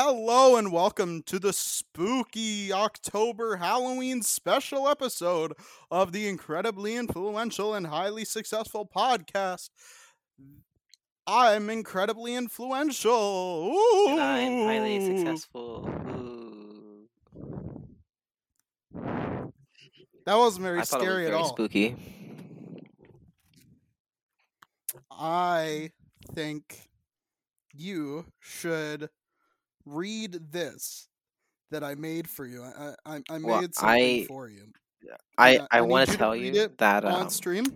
Hello and welcome to the spooky October Halloween special episode of the incredibly influential and highly successful podcast. I'm incredibly influential. And I'm highly successful. Ooh. That wasn't very I it was scary at all. spooky. I think you should read this that I made for you. I I, I made Well, something I- for you I, Yeah, I I want to tell you that on um, stream.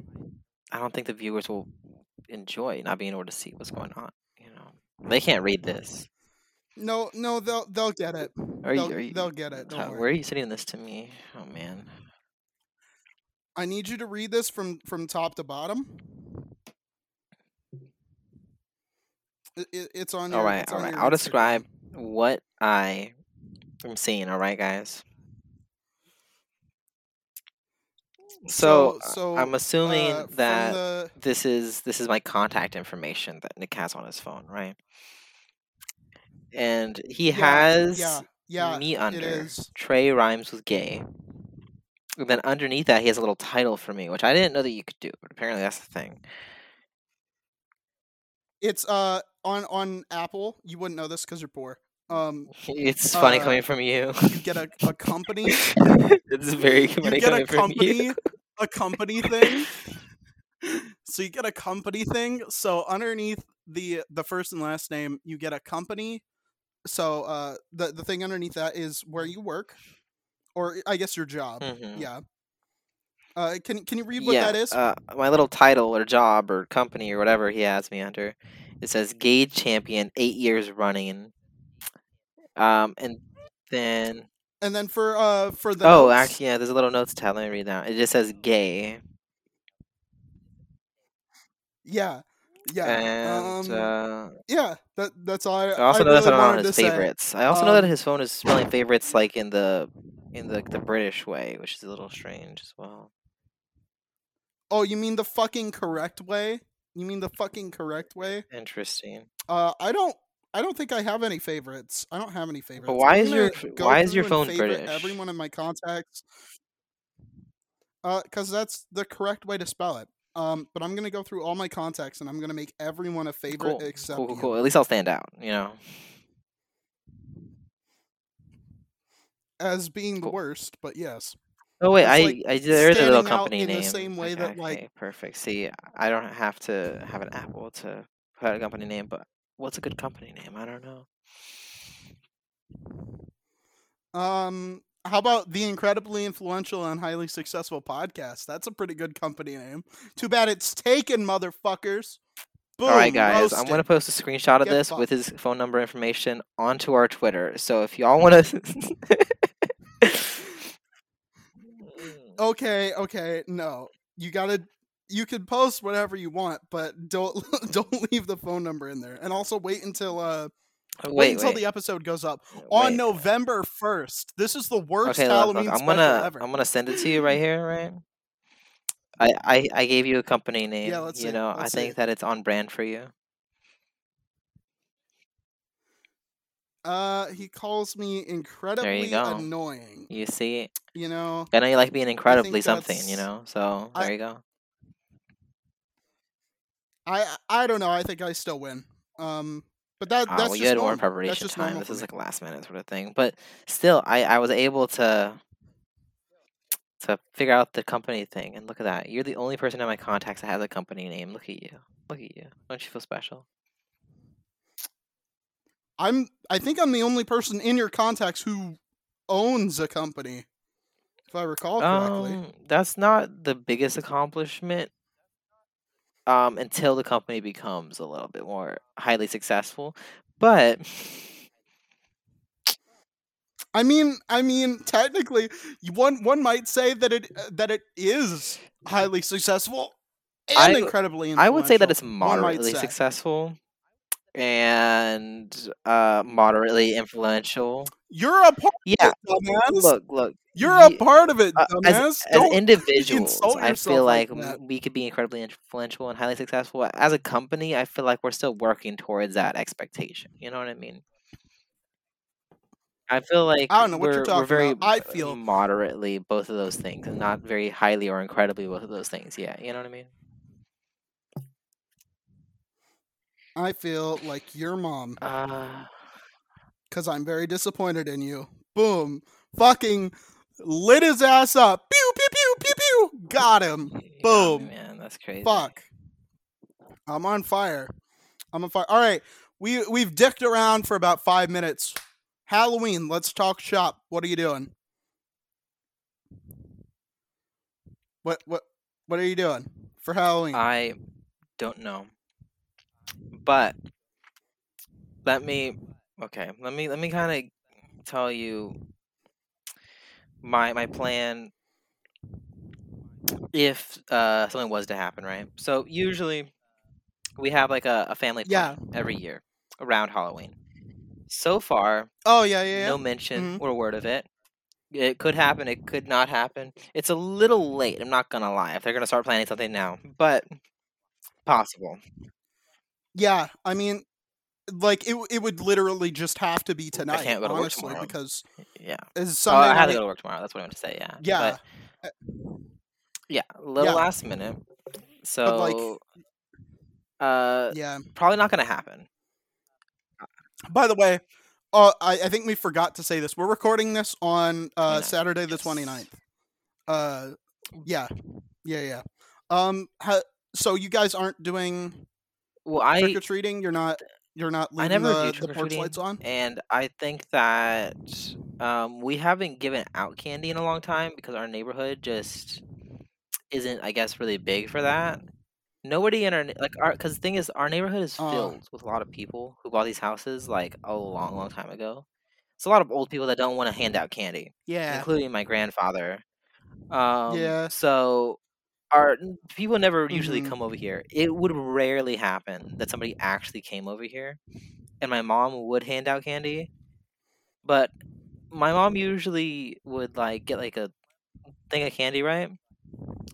I don't think the viewers will enjoy not being able to see what's going on. You know, they can't read this. No, no, they'll they'll get it. Are they'll, you? Are you they'll get it. Uh, where are you sending this to me? Oh man. I need you to read this from from top to bottom. It, it, it's on. Your, All right, all right. I'll describe what I am seeing. All right, guys. So, uh, so I'm assuming uh, that the, this is this is my contact information that Nick has on his phone, right? And he yeah, has yeah, yeah, me under. Trey rhymes with gay. And then underneath that, he has a little title for me, which I didn't know that you could do, but apparently that's the thing. It's uh on on Apple. You wouldn't know this because you're poor. Um, It's funny Uh, coming from you. you get a, a company. it's very you funny get coming a from you. company a company thing so you get a company thing so underneath the the first and last name you get a company so uh the the thing underneath that is where you work or i guess your job Mhm. yeah uh can can you read what yeah, that is Uh, my little title or job or company or whatever he has me under. It says Gay Champion, eight years running. Um, and then and then for uh for the oh, notes, actually, yeah, there's a little notes tab. Let me read that. It just says gay, yeah yeah and um uh, yeah that that's all i, I also I noticed really that on his to say. favorites. I also know that Um, his phone is spelling favorites like in the in the the British way, which is a little strange as well. oh you mean the fucking correct way you mean the fucking correct way Interesting. Uh, I don't. I don't think I have any favorites. I don't have any favorites. why I'm is your gonna f- go why is your phone British? Everyone in my contacts. Uh, because that's the correct way to spell it. Um, but I'm gonna go through all my contacts and I'm gonna make everyone a favorite Cool, except cool, cool, cool. At least I'll stand out. You know. as being the worst. But yes, Oh wait, It's I, like I there's a little company in the name. same way that, okay, perfect. See, I don't have to have an Apple to put out a company name, but what's a good company name? I don't know. um, how about the incredibly influential and highly successful podcast? That's a pretty good company name. Too bad it's taken, motherfuckers. Boom, All right, guys, I'm gonna post a screenshot of Get this with his phone number information onto our Twitter. So if y'all want to. okay, okay, no. You gotta you can post whatever you want, but don't don't leave the phone number in there. And also wait until uh wait, wait, until wait, the episode goes up on. November first. This is the worst Okay, Halloween look, I'm gonna ever. I'm gonna send it to you right here, right? I, I, I gave you a company name. Yeah, let's you see, know, I let's think see. that it's on brand for you. Uh he calls me incredibly go. annoying. You see, You know, I know you like being incredibly something. You know, so I- there you go. I I don't know. I think I still win. Um but that Ah, that's well, just you had more preparation That's just time. This is like a last minute sort of thing, but still, I I was able to to figure out the company thing. And look at that, you're the only person in my contacts that has a company name. Look at you, look at you. Don't you feel special? I'm I think I'm the only person in your contacts who owns a company. If I recall correctly. Um, that's not the biggest accomplishment. Um, until the company becomes a little bit more highly successful, but I mean, I mean, technically, one one might say that it uh, that it is highly successful and I- incredibly. I would say that it's moderately successful and uh moderately influential. You're a part Yeah, of it, dumbass. look, look. You're a part of it, uh, dumbass. as, as Don't individuals, I feel like we could be incredibly influential and highly successful. As a company, I feel like we're still working towards that expectation. You know what I mean? I feel like I don't know what you're talking very about. I feel moderately both of those things, and not very highly or incredibly both of those things. Yeah, you know what I mean. I feel like your mom Uh, because I'm very disappointed in you. Boom. Fucking lit his ass up. Pew pew pew pew pew. Got him. yeah, Boom. man, that's crazy. Fuck. I'm on fire. I'm on fire. All right. We we've dicked around for about five minutes. Halloween. Let's talk shop. What are you doing? What what what are you doing for Halloween? I don't know, but let me. Okay, let me let me kind of tell you my my plan if uh something was to happen, right? So usually we have like a, a family yeah. plan every year around Halloween. So far, Oh yeah yeah no yeah. mention Mhm. or word of it. It could happen, it could not happen. It's a little late, I'm not gonna lie, if they're gonna start planning something now. But possible. Yeah. I mean, like it it would literally just have to be tonight. I can't go to work honestly, tomorrow. because Yeah. it's Oh, I have to go to work tomorrow. That's what I meant to say. Yeah. Yeah. But uh, yeah, a little Yeah. last minute. But like uh, yeah. probably not gonna happen. By the way, uh, I, I think we forgot to say this. We're recording this on uh, 29th. Saturday the Yes. 29th. Uh, yeah, yeah, yeah. Um, ha- so you guys aren't doing Well, trick I or treating. You're not. You're not I never do the, trick the porch lights on. and I think that um, we haven't given out candy in a long time because our neighborhood just isn't, I guess, really big for that. Nobody in our like our because the thing is, our neighborhood is Uh, filled with a lot of people who bought these houses like a long, long time ago. It's a lot of old people that don't want to hand out candy, yeah, including my grandfather. Um, yeah. so n- people never usually hmm come over here. It would rarely happen that somebody actually came over here, and my mom would hand out candy. But my mom usually would like get like a thing of candy, right?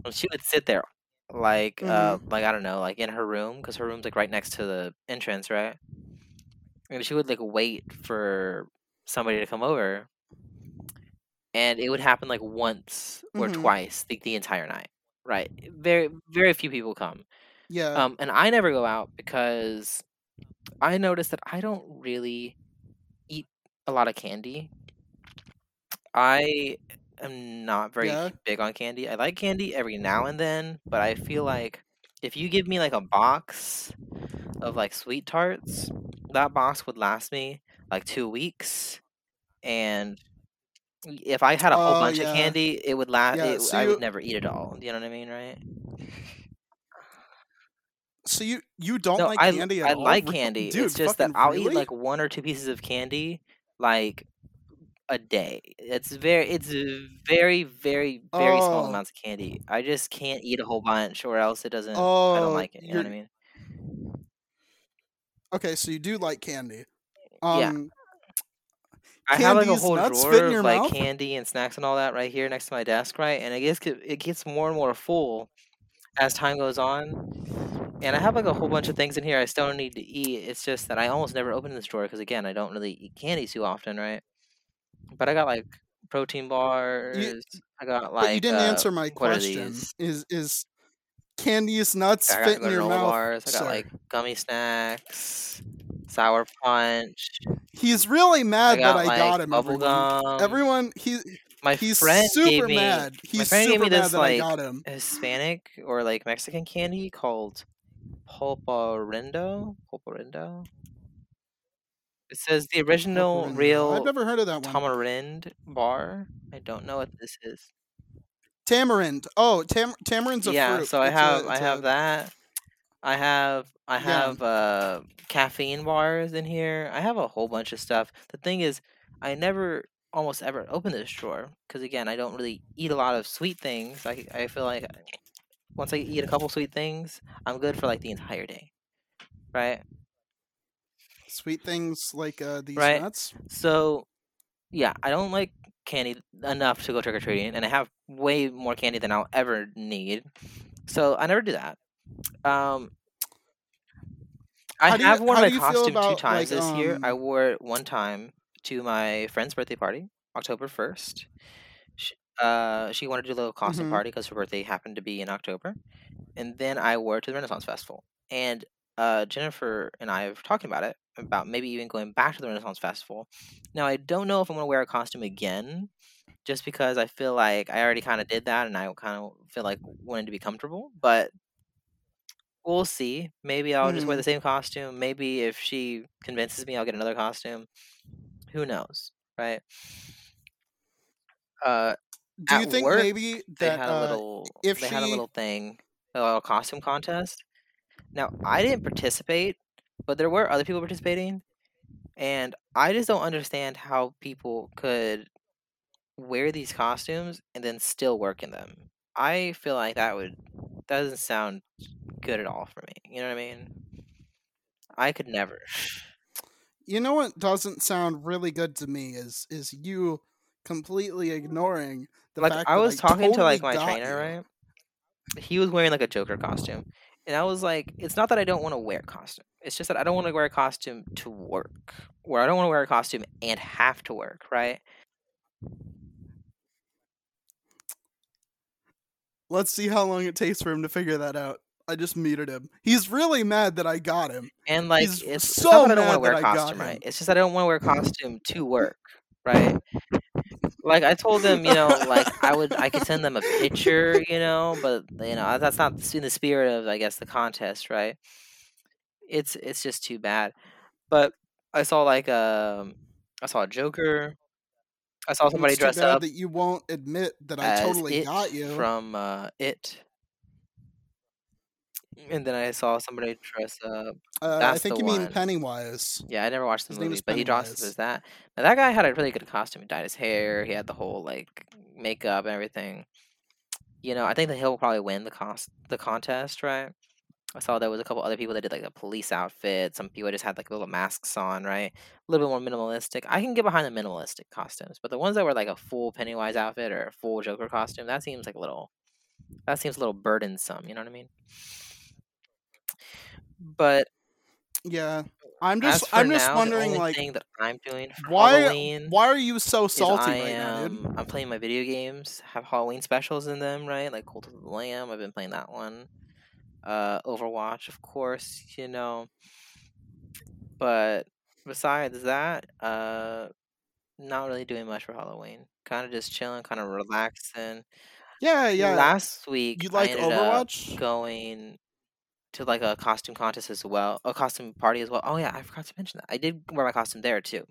And she would sit there, like, hmm uh, like I don't know, like in her room, because her room's like right next to the entrance, right? And she would like wait for somebody to come over, and it would happen like once or hmm twice like, the entire night, right? Very, very few people come. Yeah. Um, and I never go out because I notice that I don't really eat a lot of candy. I am not very Yeah. big on candy. I like candy every now and then, but I feel like if you give me like a box of like SweeTarts, that box would last me like two weeks. And if I had a whole Oh bunch of candy, it would last. Yeah. It, So I would never eat it all. You know what I mean, right? So you you don't No, like I candy at all? I all, like candy. dude? It's just that I'll eat like one or two pieces of candy like a day. It's very it's very very very small Oh. amounts of candy. I just can't eat a whole bunch or else it doesn't I don't Oh, like it. You know what I mean? okay. So you do like candy. Yeah. Um, I have like a whole nuts drawer of like mouth. candy and snacks and all that right here next to my desk, right? And it gets it gets more and more full as time goes on. And I have like a whole bunch of things in here I still need to eat. It's just that I almost never open this drawer because again, I don't really eat candy too often, right? But I got like protein You, bars. I got like. but you didn't uh answer my question. these? Is candy is nuts I got fit in your mouth, bars. I got like gummy snacks, sour punch. He's really I mad that I like got him. Everyone, everyone, he My he's friend gave super me mad. my He's friend gave me super mad this that I like got him. Hispanic or like Mexican candy called Pulparindo. Pulparindo. It says the original Pulparindo. I've never heard of that one. tamarind bar. I don't know what this is. Tamarind. Oh, tam- tamarind's a Yeah, fruit. so I It's have a I have a that. I have I yeah. have uh caffeine bars in here. I have a whole bunch of stuff. The thing is, I never almost ever open this drawer because again, I don't really eat a lot of sweet things. I I feel like once I eat a couple sweet things, I'm good for like the entire day, right? Sweet things like uh, these Right. nuts. So yeah, I don't like candy enough to go trick or treating, and I have way more candy than I'll ever need. So I never do that. Um, I you have worn my do you feel costume two times like this year. I um wore it one time to my friend's birthday party, October first. She, uh, she wanted to do a little costume Mhm. party because her birthday happened to be in October, and then I wore it to the Renaissance Festival. And uh, Jennifer and I were talking about it about maybe even going back to the Renaissance Festival. Now I don't know if I'm gonna wear a costume again, just because I feel like I already kind of did that, and I kind of feel like wanting to be comfortable. But we'll see. Maybe I'll just wear the same costume. Maybe if she convinces me, I'll get another costume. Who knows, right? Uh, Do you think work, maybe they that had a uh, little if they had a little thing, a little costume contest. Now I didn't participate, but there were other people participating, and I just don't understand how people could wear these costumes and then still work in them. I feel like that would that doesn't sound good at all for me. You know what I mean? I could never. you know what doesn't sound really good to me is is you completely ignoring the like fact I that was I talking to like my trainer, you. right? He was wearing like a Joker costume. And I was like, it's not that I don't want to wear a costume. It's just that I don't want to wear a costume to work. Where I don't want to wear a costume and have to work, right? Let's see how long it takes for him to figure that out. I just muted him. He's really mad that I got him. And like He's it's, so not that I don't want to wear costume, right? It's just I don't want to wear a costume to work, right? Like I told them, you know, like I would, I could send them a picture, you know, but you know that's not in the spirit of, I guess, the contest, right? It's it's just too bad. But I saw like um, I saw a Joker. I saw somebody it's dress bad up that you won't admit that I totally got you. from uh, it, and then I saw somebody dress up. uh, I think you mean. Pennywise. Yeah, I never watched the His movie, but he dressed up as that. Now that guy had a really good costume. He dyed his hair. He had the whole like makeup and everything. You know, I think that he'll probably win the cost the contest, right? I saw there was a couple other people that did like a police outfit. Some people just had like little masks on, right? A little bit more minimalistic. I can get behind the minimalistic costumes, but the ones that were like a full Pennywise outfit or a full Joker costume, that seems like a little that seems a little burdensome. You know what I mean? But Yeah, I'm just I'm just now, wondering only like thing that I'm doing for why Halloween why are you so salty I right now, dude? am I'm playing my video games, have Halloween specials in them, right? Like Cult of the Lamb, I've been playing that one. Uh Overwatch, of course, you know. But besides that, uh not really doing much for Halloween. Kind of just chilling, kind of relaxing. Yeah, yeah. Last week You I like Overwatch? going to like a costume contest as well, a costume party as well. Oh yeah, I forgot to mention that. I did wear my costume there too.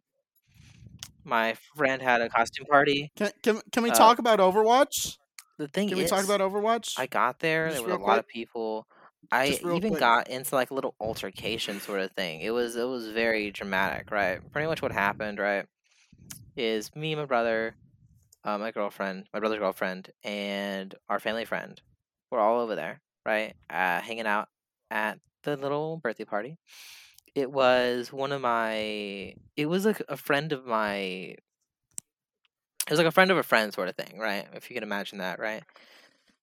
My friend had a costume party. Can can can we Uh, talk about Overwatch? The thing Can is, we talk about Overwatch? I got there. There were a real lot of people. I even quick. got into like a little altercation sort of thing. It was it was very dramatic, right? Pretty much what happened, right, is me, my brother, uh, my girlfriend, my brother's girlfriend, and our family friend. We're all over there, right? Uh, hanging out at the little birthday party. It was one of my. It was like a friend of my. It was like a friend of a friend sort of thing, right? If you can imagine that, right?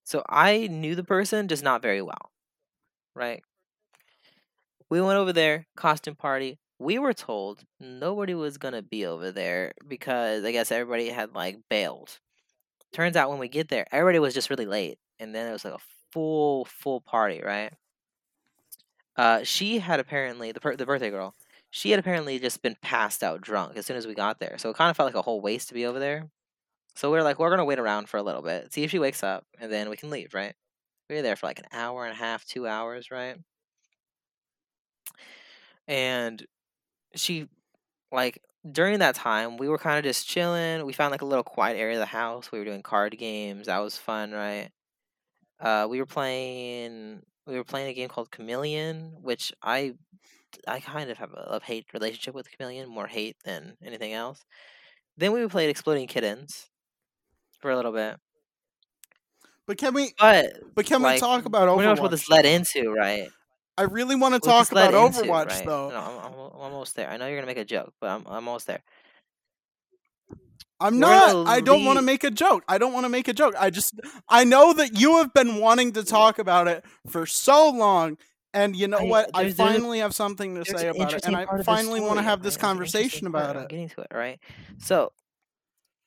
So I knew the person, just not very well, right? We went over there, costume party. We were told nobody was gonna be over there because I guess everybody had like bailed. Turns out when we get there, everybody was just really late, and then it was like a full full party, right? Uh, she had apparently the per- the birthday girl. She had apparently just been passed out drunk as soon as we got there, so it kind of felt like a whole waste to be over there. So we are like, we're gonna wait around for a little bit, see if she wakes up, and then we can leave, right? We were there for like an hour and a half, two hours, right? And she, like, during that time, we were kind of just chilling. We found like a little quiet area of the house. We were doing card games. That was fun, right? Uh, we were playing. We were playing a game called Chameleon, which I, I kind of have a love hate relationship with Chameleon, more hate than anything else. Then we played Exploding Kittens for a little bit. But can we But but can like, we talk about pretty much what this led into, right? I really want to What talk this about into, Overwatch right? though. No, I'm, I'm, almost there. I know you're gonna make a joke, but I'm, I'm almost there. I'm not. I don't want to make a joke. I don't want to make a joke. I just I know that you have been wanting to talk about it for so long, And you know I- what? I there's- there's a- finally have something to say about it, and I part of the finally want to have this right? An conversation about I'm it. getting to it, right? So,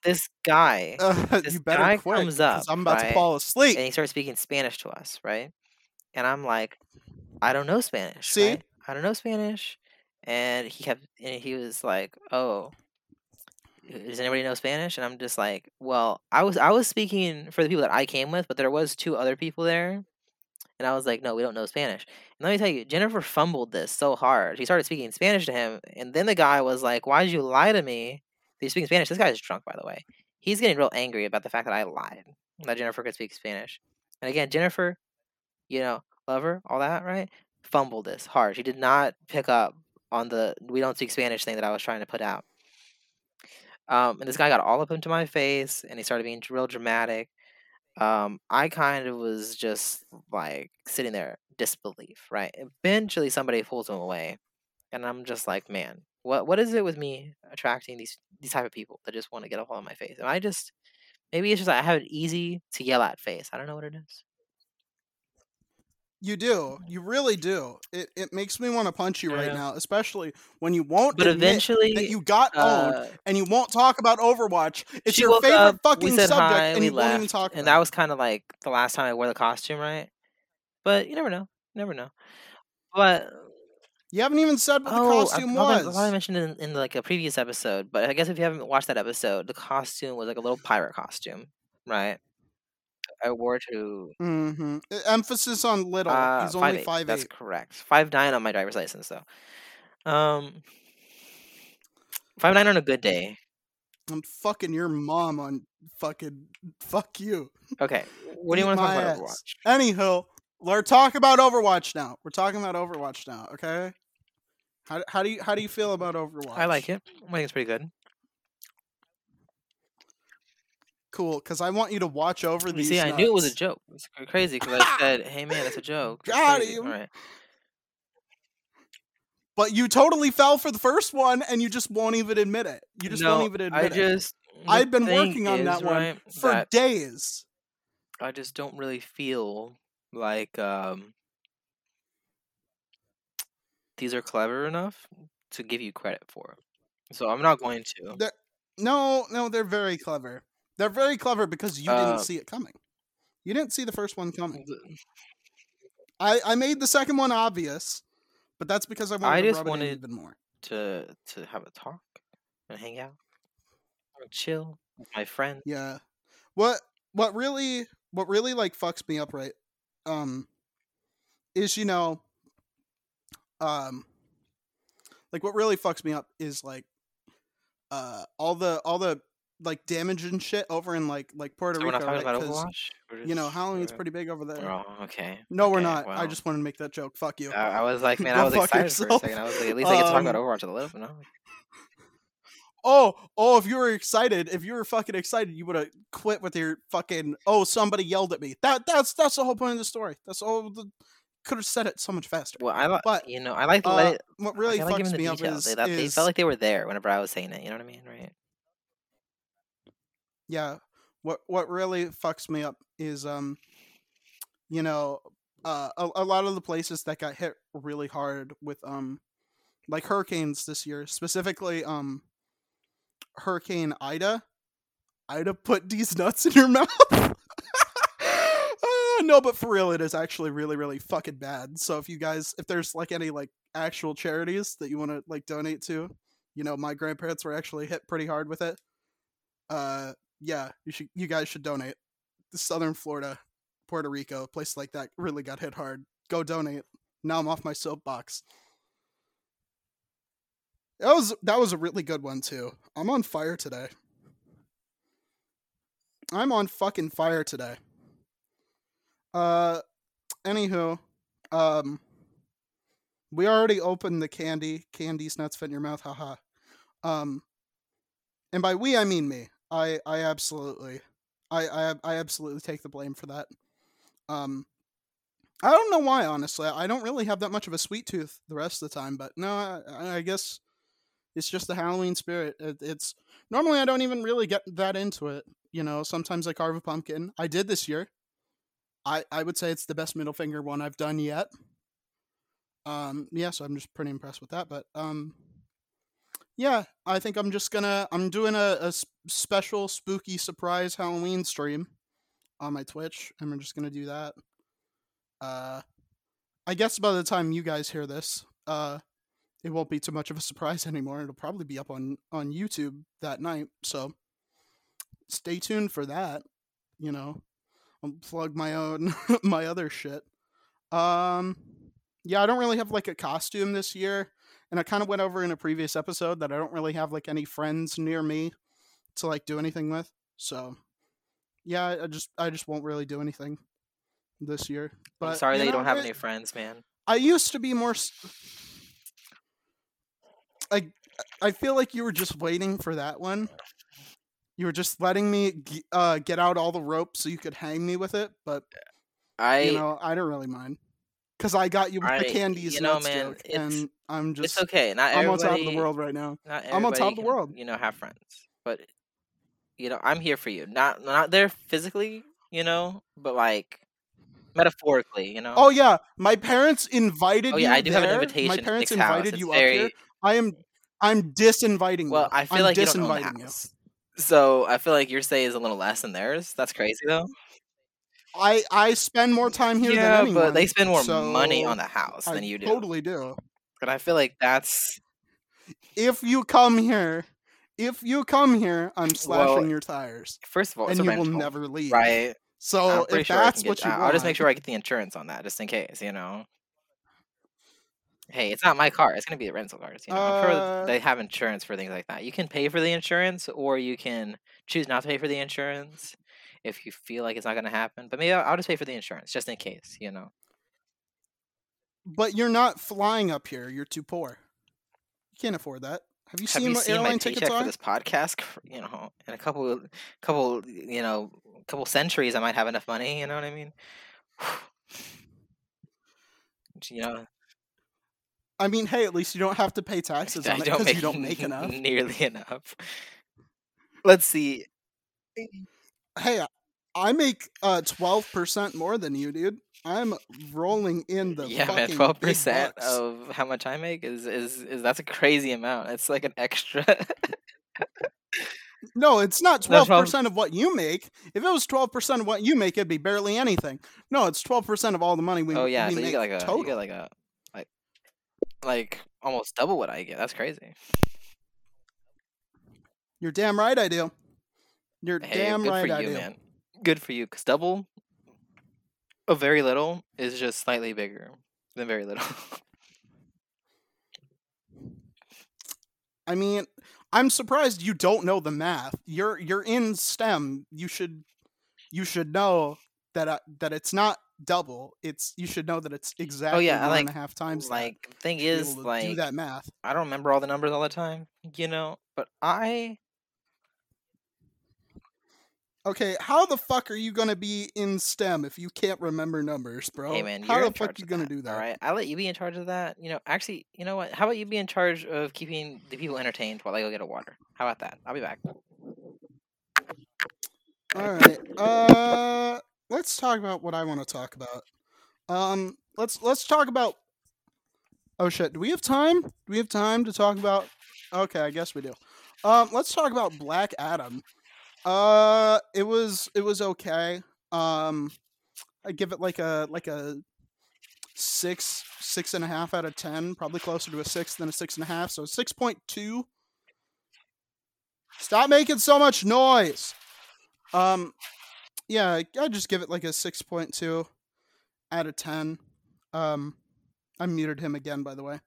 this guy, Uh, this you better guy quit comes up, I'm about right? to fall asleep. and he starts speaking Spanish to us, right? And I'm like, I don't know Spanish, See? right? I don't know Spanish. And he kept, and he was like, oh, does anybody know Spanish? And I'm just like, well, I was, I was speaking for the people that I came with, but there was two other people there. And I was like, no, we don't know Spanish. And let me tell you, Jennifer fumbled this so hard. She started speaking Spanish to him. And then the guy was like, why did you lie to me? He's speaking Spanish. This guy's drunk, by the way. He's getting real angry about the fact that I lied, that Jennifer could speak Spanish. And again, Jennifer, you know, lover, all that, right? Fumbled this hard. She did not pick up on the we don't speak Spanish thing that I was trying to put out. Um, and this guy got all up into my face and he started being real dramatic. Um, I kind of was just like sitting there, disbelief, right? Eventually somebody pulls him away. And I'm just like, man, what what is it with me attracting these these type of people that just want to get up on my face? And I just maybe it's just I have an easy to yell at face. I don't know what it is. You do. You really do. It it makes me want to punch you right now, especially when you won't But eventually that you got owned uh, and you won't talk about Overwatch. It's your favorite up, fucking subject, hi, and you won't even talk and that was kind of like the last time I wore the costume, right? But you never know, never know. But You haven't even said what the oh, I costume I, I was. I mentioned it in, in like a previous episode. But I guess if you haven't watched that episode, the costume was like a little pirate costume, right? I wore to hmm Emphasis on little. uh He's five only eight. five That's eight. correct. Five nine on my driver's license though. Um, five nine on a good day. I'm fucking your mom on fucking fuck you. Okay, what do you want to talk about ass. Overwatch? Anywho, we're talking about Overwatch now. We're talking about Overwatch now. Okay. How, how do you how do you feel about Overwatch? I like it. I think it's pretty good. Cool, because I want you to watch over You these. see, I knew it was a joke. It's crazy because I said, "Hey, man, it's a joke." It's Got crazy. him. All right. But you totally fell for the first one, and you just won't even admit it. You just no, won't even admit I it. just. the I've been working on is, that one right, for that days. I just don't really feel like um these are clever enough to give you credit for. So I'm not going to. They're, no, no, they're very clever. They're very clever because you Uh, didn't see it coming. You didn't see the first one coming. I, I made the second one obvious, but that's because I wanted I to just rub it in wanted even more. to to have a talk and hang out, and chill with my friend. Yeah. What what really what really like fucks me up right um is you know um like what really fucks me up is like uh all the all the like damage and shit over in like like Puerto So we're Rico right? Overwatch. We're you know Halloween's pretty big over there. Oh, okay. No, we're okay, not. I just wanted to make that joke. Fuck you. I, I was like, man, I was excited for a second. I was like, at least I get to talk about Um, Overwatch a little bit. No? Oh, oh, if you were excited, if you were fucking excited, you would have quit with your fucking oh, somebody yelled at me. That that's that's the whole point of the story. That's all the could have said it so much faster. Well, I like, But, you know, I like to let Uh, it. what really I like fucks me up is, they, that, they felt like they were there whenever I was saying it. You know what I mean, right? yeah, what what really fucks me up is um, you know, uh, a, a lot of the places that got hit really hard with um, like hurricanes this year, specifically um, Hurricane Ida. Ida put these nuts in your mouth. Uh, no, but for real, it is actually really, really fucking bad. So if you guys, if there's like any like actual charities that you want to like donate to, you know, my grandparents were actually hit pretty hard with it. Uh, yeah, you should, you guys should donate. The Southern Florida, Puerto Rico, place like that really got hit hard. Go donate. Now I'm off my soapbox. That was that was a really good one too. I'm on fire today. I'm on fucking fire today. Uh, anywho, um, we already opened the candy. Candy's nuts fit in your mouth. Haha. Um, and by we I mean me. I I absolutely, I I I absolutely take the blame for that. Um, I don't know why. Honestly, I don't really have that much of a sweet tooth the rest of the time. But no, I, I guess it's just the Halloween spirit. It, it's normally I don't even really get that into it. You know, sometimes I carve a pumpkin. I did this year. I I would say it's the best middle finger one I've done yet. Um, yeah, so I'm just pretty impressed with that. But um, yeah, I think I'm just gonna I'm doing a special spooky surprise Halloween stream on my Twitch, and we're just gonna do that. Uh, I guess by the time you guys hear this, uh, it won't be too much of a surprise anymore. It'll probably be up on on YouTube that night. So stay tuned for that. You know, I'll plug my own my other shit. Um, yeah, I don't really have like a costume this year, and I kind of went over in a previous episode that I don't really have like any friends near me to like do anything with. So yeah, I- just I just won't really do anything this year. But I'm sorry that you don't have any friends, man. I used to be more. s- I I feel like you were just waiting for that one. You were just letting me uh, get out all the rope so you could hang me with it, but I you know I don't really mind because I got you with I- the candies you know, man, joke, and I'm just it's okay. Not I'm on top of the world right now. Not I'm on top of the can, world. You know, have friends, but you know, I'm here for you. Not not there physically, you know, but like metaphorically, you know. Oh yeah, my parents invited Oh, yeah, you I do have an invitation. My parents Nick's house. invited It's you very, up here. I am I'm disinviting Well, you. I feel I'm like you don't own the disinviting you. house, so I feel like your say is a little less than theirs. That's crazy though. I I spend more time here yeah, than anyone. but they spend more money on the house I than you do, totally do. and I feel like that's If you come here, if you come here, I'm slashing Well, your tires, first of all, and you will never leave. right? So if sure that's what you want, I'll just make sure I get the insurance on that, just in case. You know. Hey, it's not my car. It's gonna be the rental cars. You know, I'm sure Uh, they have insurance for things like that. You can pay for the insurance, or you can choose not to pay for the insurance if you feel like it's not gonna happen. But maybe I'll, I'll just pay for the insurance just in case. You know. but you're not flying up here. You're too poor. You can't afford that. Have you Have seen you what seen my airline tickets paycheck are? for this podcast? cr- You know, in a couple, couple, you know, couple centuries, I might have enough money. You know what I mean? You know, I mean, hey, at least you don't have to pay taxes I on it because you don't make enough. nearly enough. Let's see. Hey, I make uh twelve percent more than you, dude. I'm rolling in the yeah, man, fucking Twelve percent of how much I make is, is is that's a crazy amount. It's like an extra. No, it's not twelve percent of what you make. If it was twelve percent of what you make, it'd be barely anything. No, it's twelve percent of all the money we. Make. Oh yeah, we so you get like a total. you get like a like almost double what I get. That's crazy. You're damn right, I do. You're Hey, damn good right, for I you, do. man. Good for you. Cause double of very little is just slightly bigger than very little. I mean, I'm surprised you don't know the math. You're you're in STEM. You should you should know that uh, that it's not double. It's you should know that it's exactly Oh, yeah, I one and like- a half times. that like thing is like do that math. I don't remember all the numbers all the time, you know, but I Okay, how the fuck are you gonna be in STEM if you can't remember numbers, bro? hey man, how the fuck charge you gonna that, do that? All right, I'll let you be in charge of that. You know, actually, you know what? How about you be in charge of keeping the people entertained while I go get a water? How about that? I'll be back. All right. Uh, let's talk about what I want to talk about. Um, let's let's talk about. Oh shit! Do we have time? Do we have time to talk about? Okay, I guess we do. Um, let's talk about Black Adam. Uh, it was it was okay. Um, I give it like a like a six six and a half out of ten. Probably closer to a six than a six and a half. So six point two. Stop making so much noise. Um, yeah, I- just give it like a six point two out of ten. Um, I muted him again, by the way.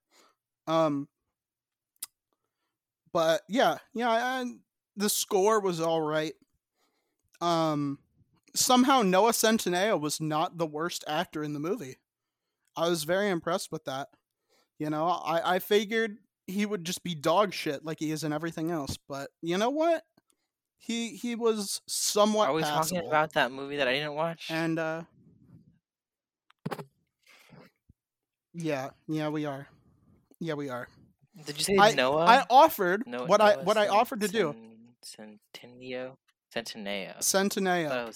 Um, but yeah, yeah, I, the score was all right. Um, somehow Noah Centineo was not the worst actor in the movie. I was very impressed with that. You know, I I figured he would just be dog shit like he is in everything else, but you know what? He he was somewhat Are we passable. talking about that movie that I didn't watch? And uh Yeah, yeah, we are. Yeah, we are. Did you say I Noah? I offered Noah what I Noah what I offered to do. Cen- Centennial? Centeneo. Oh,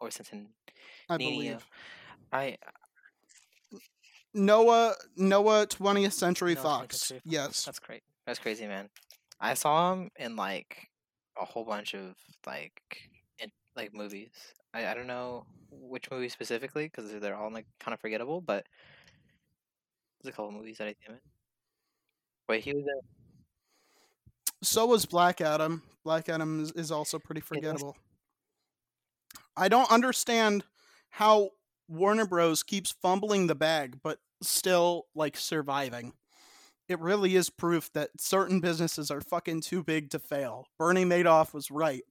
or Centennial. I believe. I Noah Noah 20th Century No, 20th Century Fox. Yes. That's great. That's crazy, man. I saw him in like a whole bunch of like in, like movies. I, I don't know which movie specifically because they're all like kind of forgettable, but there's a couple movies that I in. Wait, he was in. So was Black Adam. Black Adam is, is also pretty forgettable. I don't understand how Warner Bros keeps fumbling the bag but still like surviving. It really is proof that certain businesses are fucking too big to fail. Bernie Madoff was right.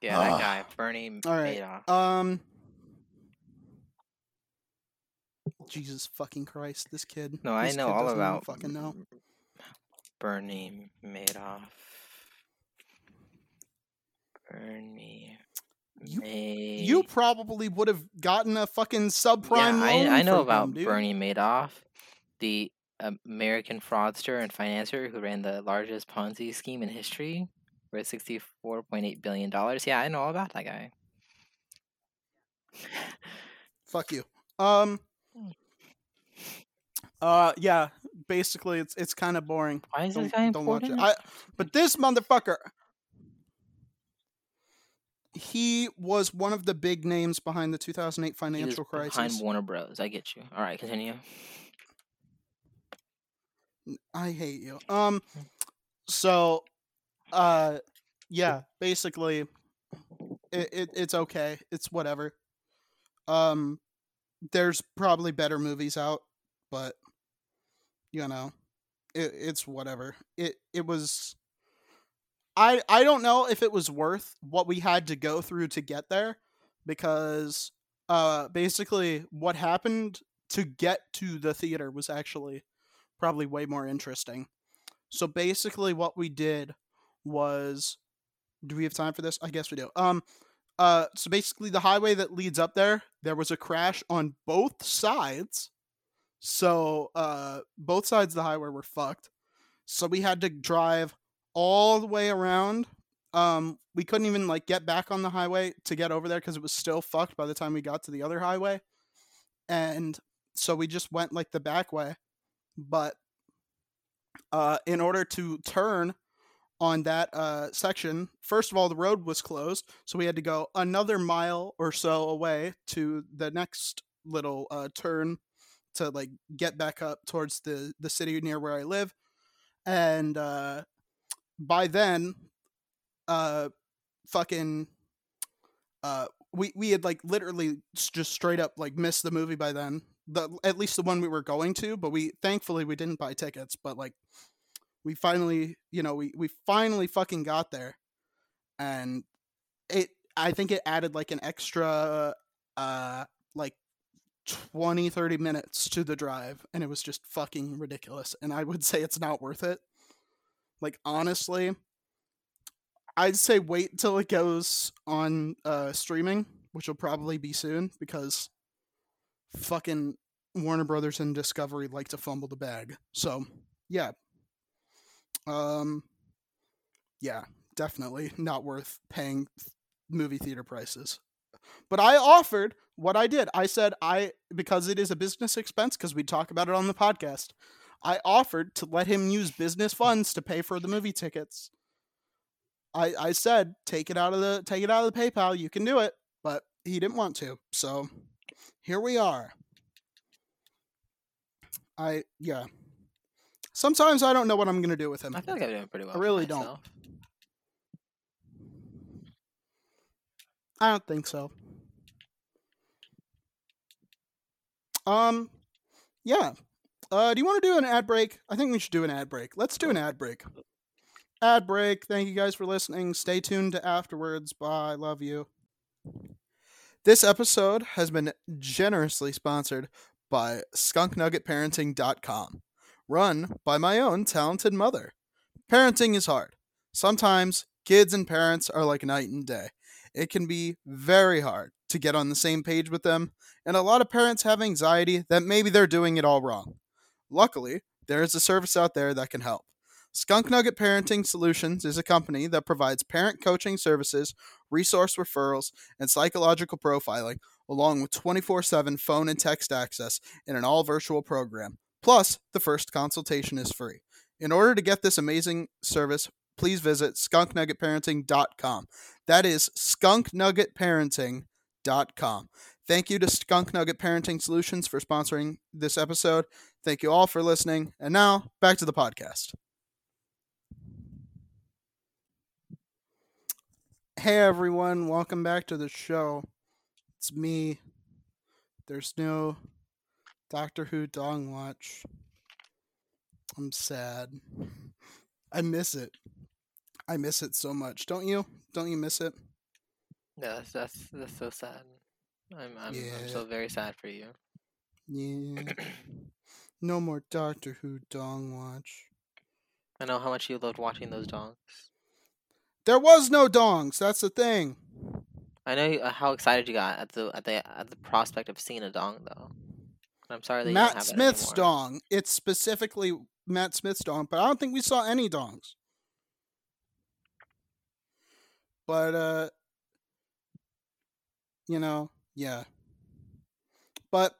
Yeah, that Ugh. guy, Bernie All right. Madoff. Um Jesus fucking Christ, this kid. No, I know kid all about fucking know. Bernie Madoff. Bernie. You- May- You probably would have gotten a fucking subprime yeah, loan. I, I know from about him, dude. Bernie Madoff, the American fraudster and financier who ran the largest Ponzi scheme in history worth sixty-four point eight billion dollars. Yeah, I know all about that guy. Fuck you. Um. Uh. Yeah. Basically, it's it's kind of boring. Why is Don't, this guy don't watch it. important? I. But this motherfucker. He was one of the big names behind the 2008 He was financial behind crisis. Warner Bros. I get you. All right, continue. I hate you. Um. So, uh, yeah. Basically, it, it it's okay. It's whatever. Um, there's probably better movies out, but you know, it, it's whatever. It it was. I I don't know if it was worth what we had to go through to get there, because uh, basically what happened to get to the theater was actually probably way more interesting. So basically, what we did was, do we have time for this? I guess we do. Um, uh, so basically, the highway that leads up there, there was a crash on both sides. So, uh, both sides of the highway were fucked. So we had to drive all the way around. Um, we couldn't even like get back on the highway to get over there because it was still fucked by the time we got to the other highway. And so we just went like the back way. But uh, in order to turn on that uh, section, first of all, the road was closed, so we had to go another mile or so away to the next little uh, turn to like get back up towards the the city near where I live, and uh, by then, uh, fucking, uh, we we had like literally just straight up like missed the movie by then. The at least the one we were going to, but we thankfully we didn't buy tickets, but like we finally, you know, we we finally fucking got there, and it I think it added like an extra uh like 20 30 minutes to the drive and it was just fucking ridiculous and I would say it's not worth it. Like honestly, I'd say wait till it goes on uh streaming, which will probably be soon because fucking Warner Brothers and Discovery like to fumble the bag. So, yeah. Um yeah, definitely not worth paying movie theater prices. But I offered what I did. I said I because it is a business expense because we talk about it on the podcast. I offered to let him use business funds to pay for the movie tickets. I I said take it out of the take it out of the PayPal. You can do it, but he didn't want to. So here we are. I yeah. Sometimes I don't know what I'm gonna do with him. I feel like I'm doing pretty well. for really don't. I don't think so. Um, yeah. Uh, do you want to do an ad break? I think we should do an ad break. Let's do an ad break. Ad break. Thank you guys for listening. Stay tuned to afterwards. Bye. Love you. This episode has been generously sponsored by skunknuggetparenting.com, run by my own talented mother. Parenting is hard. Sometimes kids and parents are like night and day. It can be very hard to get on the same page with them, and a lot of parents have anxiety that maybe they're doing it all wrong. Luckily, there is a service out there that can help. Skunk Nugget Parenting Solutions is a company that provides parent coaching services, resource referrals, and psychological profiling, along with 24 7 phone and text access in an all virtual program. Plus, the first consultation is free. In order to get this amazing service, please visit skunknuggetparenting.com. That is skunknuggetparenting.com. Thank you to Skunk Nugget Parenting Solutions for sponsoring this episode. Thank you all for listening. And now, back to the podcast. Hey everyone, welcome back to the show. It's me. There's no Doctor Who Dong Watch. I'm sad. I miss it. I miss it so much. Don't you? Don't you miss it? Yeah, that's that's, that's so sad. I'm I'm, Yeah. I'm so very sad for you. Yeah. no more Doctor Who Dong Watch. I know how much you loved watching those dongs. There was no dongs. That's the thing. I know uh, how excited you got at the at the at the prospect of seeing a dong though. I'm sorry that Matt Smith's anymore. dong. It's specifically Matt Smith's dong, but I don't think we saw any dongs. But uh you know, yeah. But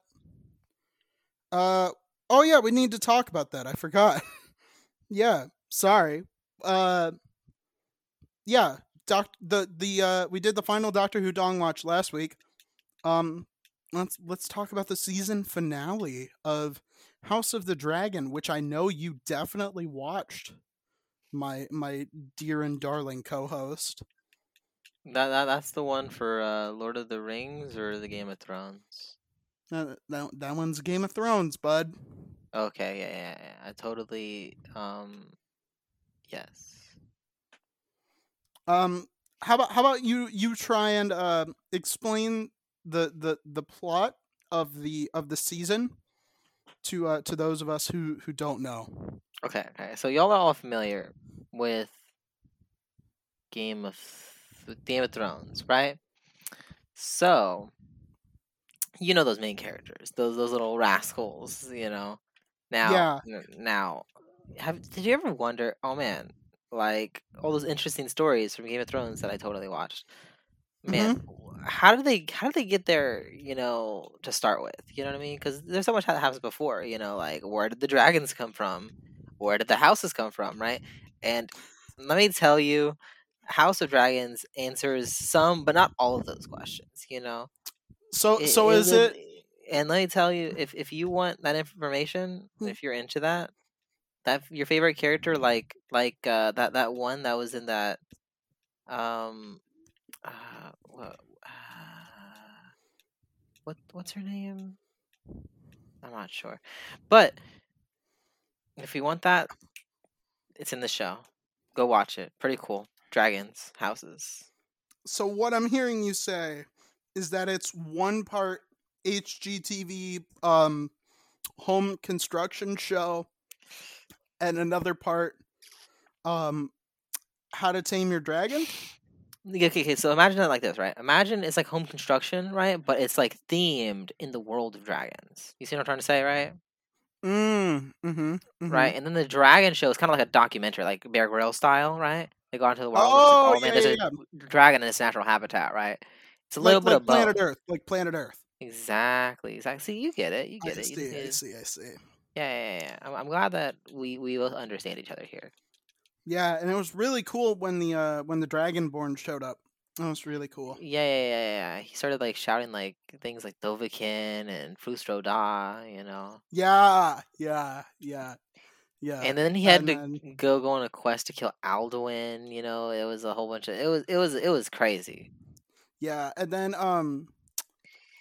uh oh yeah, we need to talk about that. I forgot. yeah, sorry. Uh yeah, doc the the uh we did the final Doctor Who Dong watch last week. Um let's let's talk about the season finale of House of the Dragon, which I know you definitely watched. My my dear and darling co-host. That, that that's the one for uh, Lord of the Rings or the Game of Thrones. Uh, that that one's Game of Thrones, bud. Okay, yeah, yeah, yeah. I totally um yes. Um, how about how about you you try and uh, explain the the the plot of the of the season to uh to those of us who who don't know. Okay, okay. So y'all are all familiar with Game of Game of Thrones, right? So you know those main characters, those those little rascals, you know. Now, n- now, have did you ever wonder? Oh man, like all those interesting stories from Game of Thrones that I totally watched. Man, how did they how did they get there? You know, to start with, you know what I mean? Because there's so much that happens before. You know, like where did the dragons come from? Where did the houses come from? Right? And let me tell you, House of Dragons answers some, but not all of those questions. You know, So it- so is would- it And let me tell you, if if you want that information, Hmm. if you're into that, that your favorite character, like like uh, that that one that was in that, um, uh, what, uh, what what's her name? I'm not sure, but if you want that, it's in the show. Go watch it. Pretty cool. Dragons, houses. so what I'm hearing you say is that it's one part HGTV um home construction show and another part um how to tame your dragon? Okay, okay, so imagine it like this, right? Imagine it's like home construction, right? But it's like themed in the world of dragons. You see what I'm trying to say, right? Mm, mm-hmm, Right? And then the dragon show is kind of like a documentary, like Bear Grylls style, right? They go out into the wild. Oh, and yeah, there's yeah, a dragon in its natural habitat, right? It's a little like, bit like of both. Planet Earth, like Planet Earth. Exactly, exactly. See, you get it. You I get it. You just see, I see, I see. Yeah, yeah, yeah. I'm, I'm glad that we we both understand each other here. Yeah, and it was really cool when the uh when the Dragonborn showed up. That was really cool. Yeah, yeah, yeah, yeah. He started like shouting like things like Dovahkiin and Fus Ro Dah, you know. Yeah, yeah, yeah, yeah. and then he had to go go on a quest to kill Alduin. You know, it was a whole bunch of it was it was it was crazy. Yeah, and then um,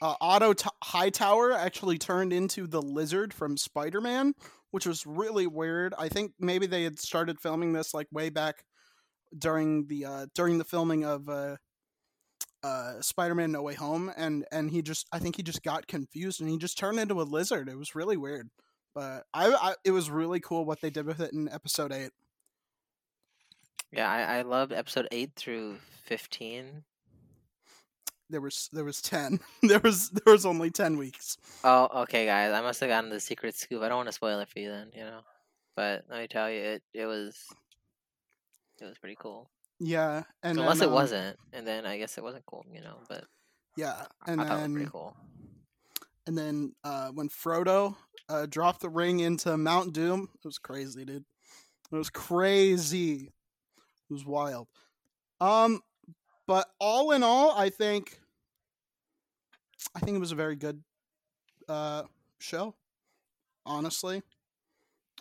uh, Otto T- Hightower actually turned into the lizard from Spider Man, which was really weird. I think maybe they had started filming this like way back during the uh, during the filming of uh, uh, Spider Man No Way Home, and and he just I think he just got confused and he just turned into a lizard. It was really weird, but I, I it was really cool what they did with it in episode eight. Yeah, I, I loved episode eight through fifteen. There was there was ten. there was there was only ten weeks. Oh, okay, guys. I must have gotten the secret scoop. I don't want to spoil it for you, then you know. But let me tell you, it it was it was pretty cool. Yeah, and Unless then, it um, wasn't, and then I guess it wasn't cool, you know. But Yeah, I and thought that was pretty then cool. and then uh, when Frodo uh, dropped the ring into Mount Doom, it was crazy, dude. It was crazy. It was wild. Um, but all in all, I think I think it was a very good uh show. Honestly,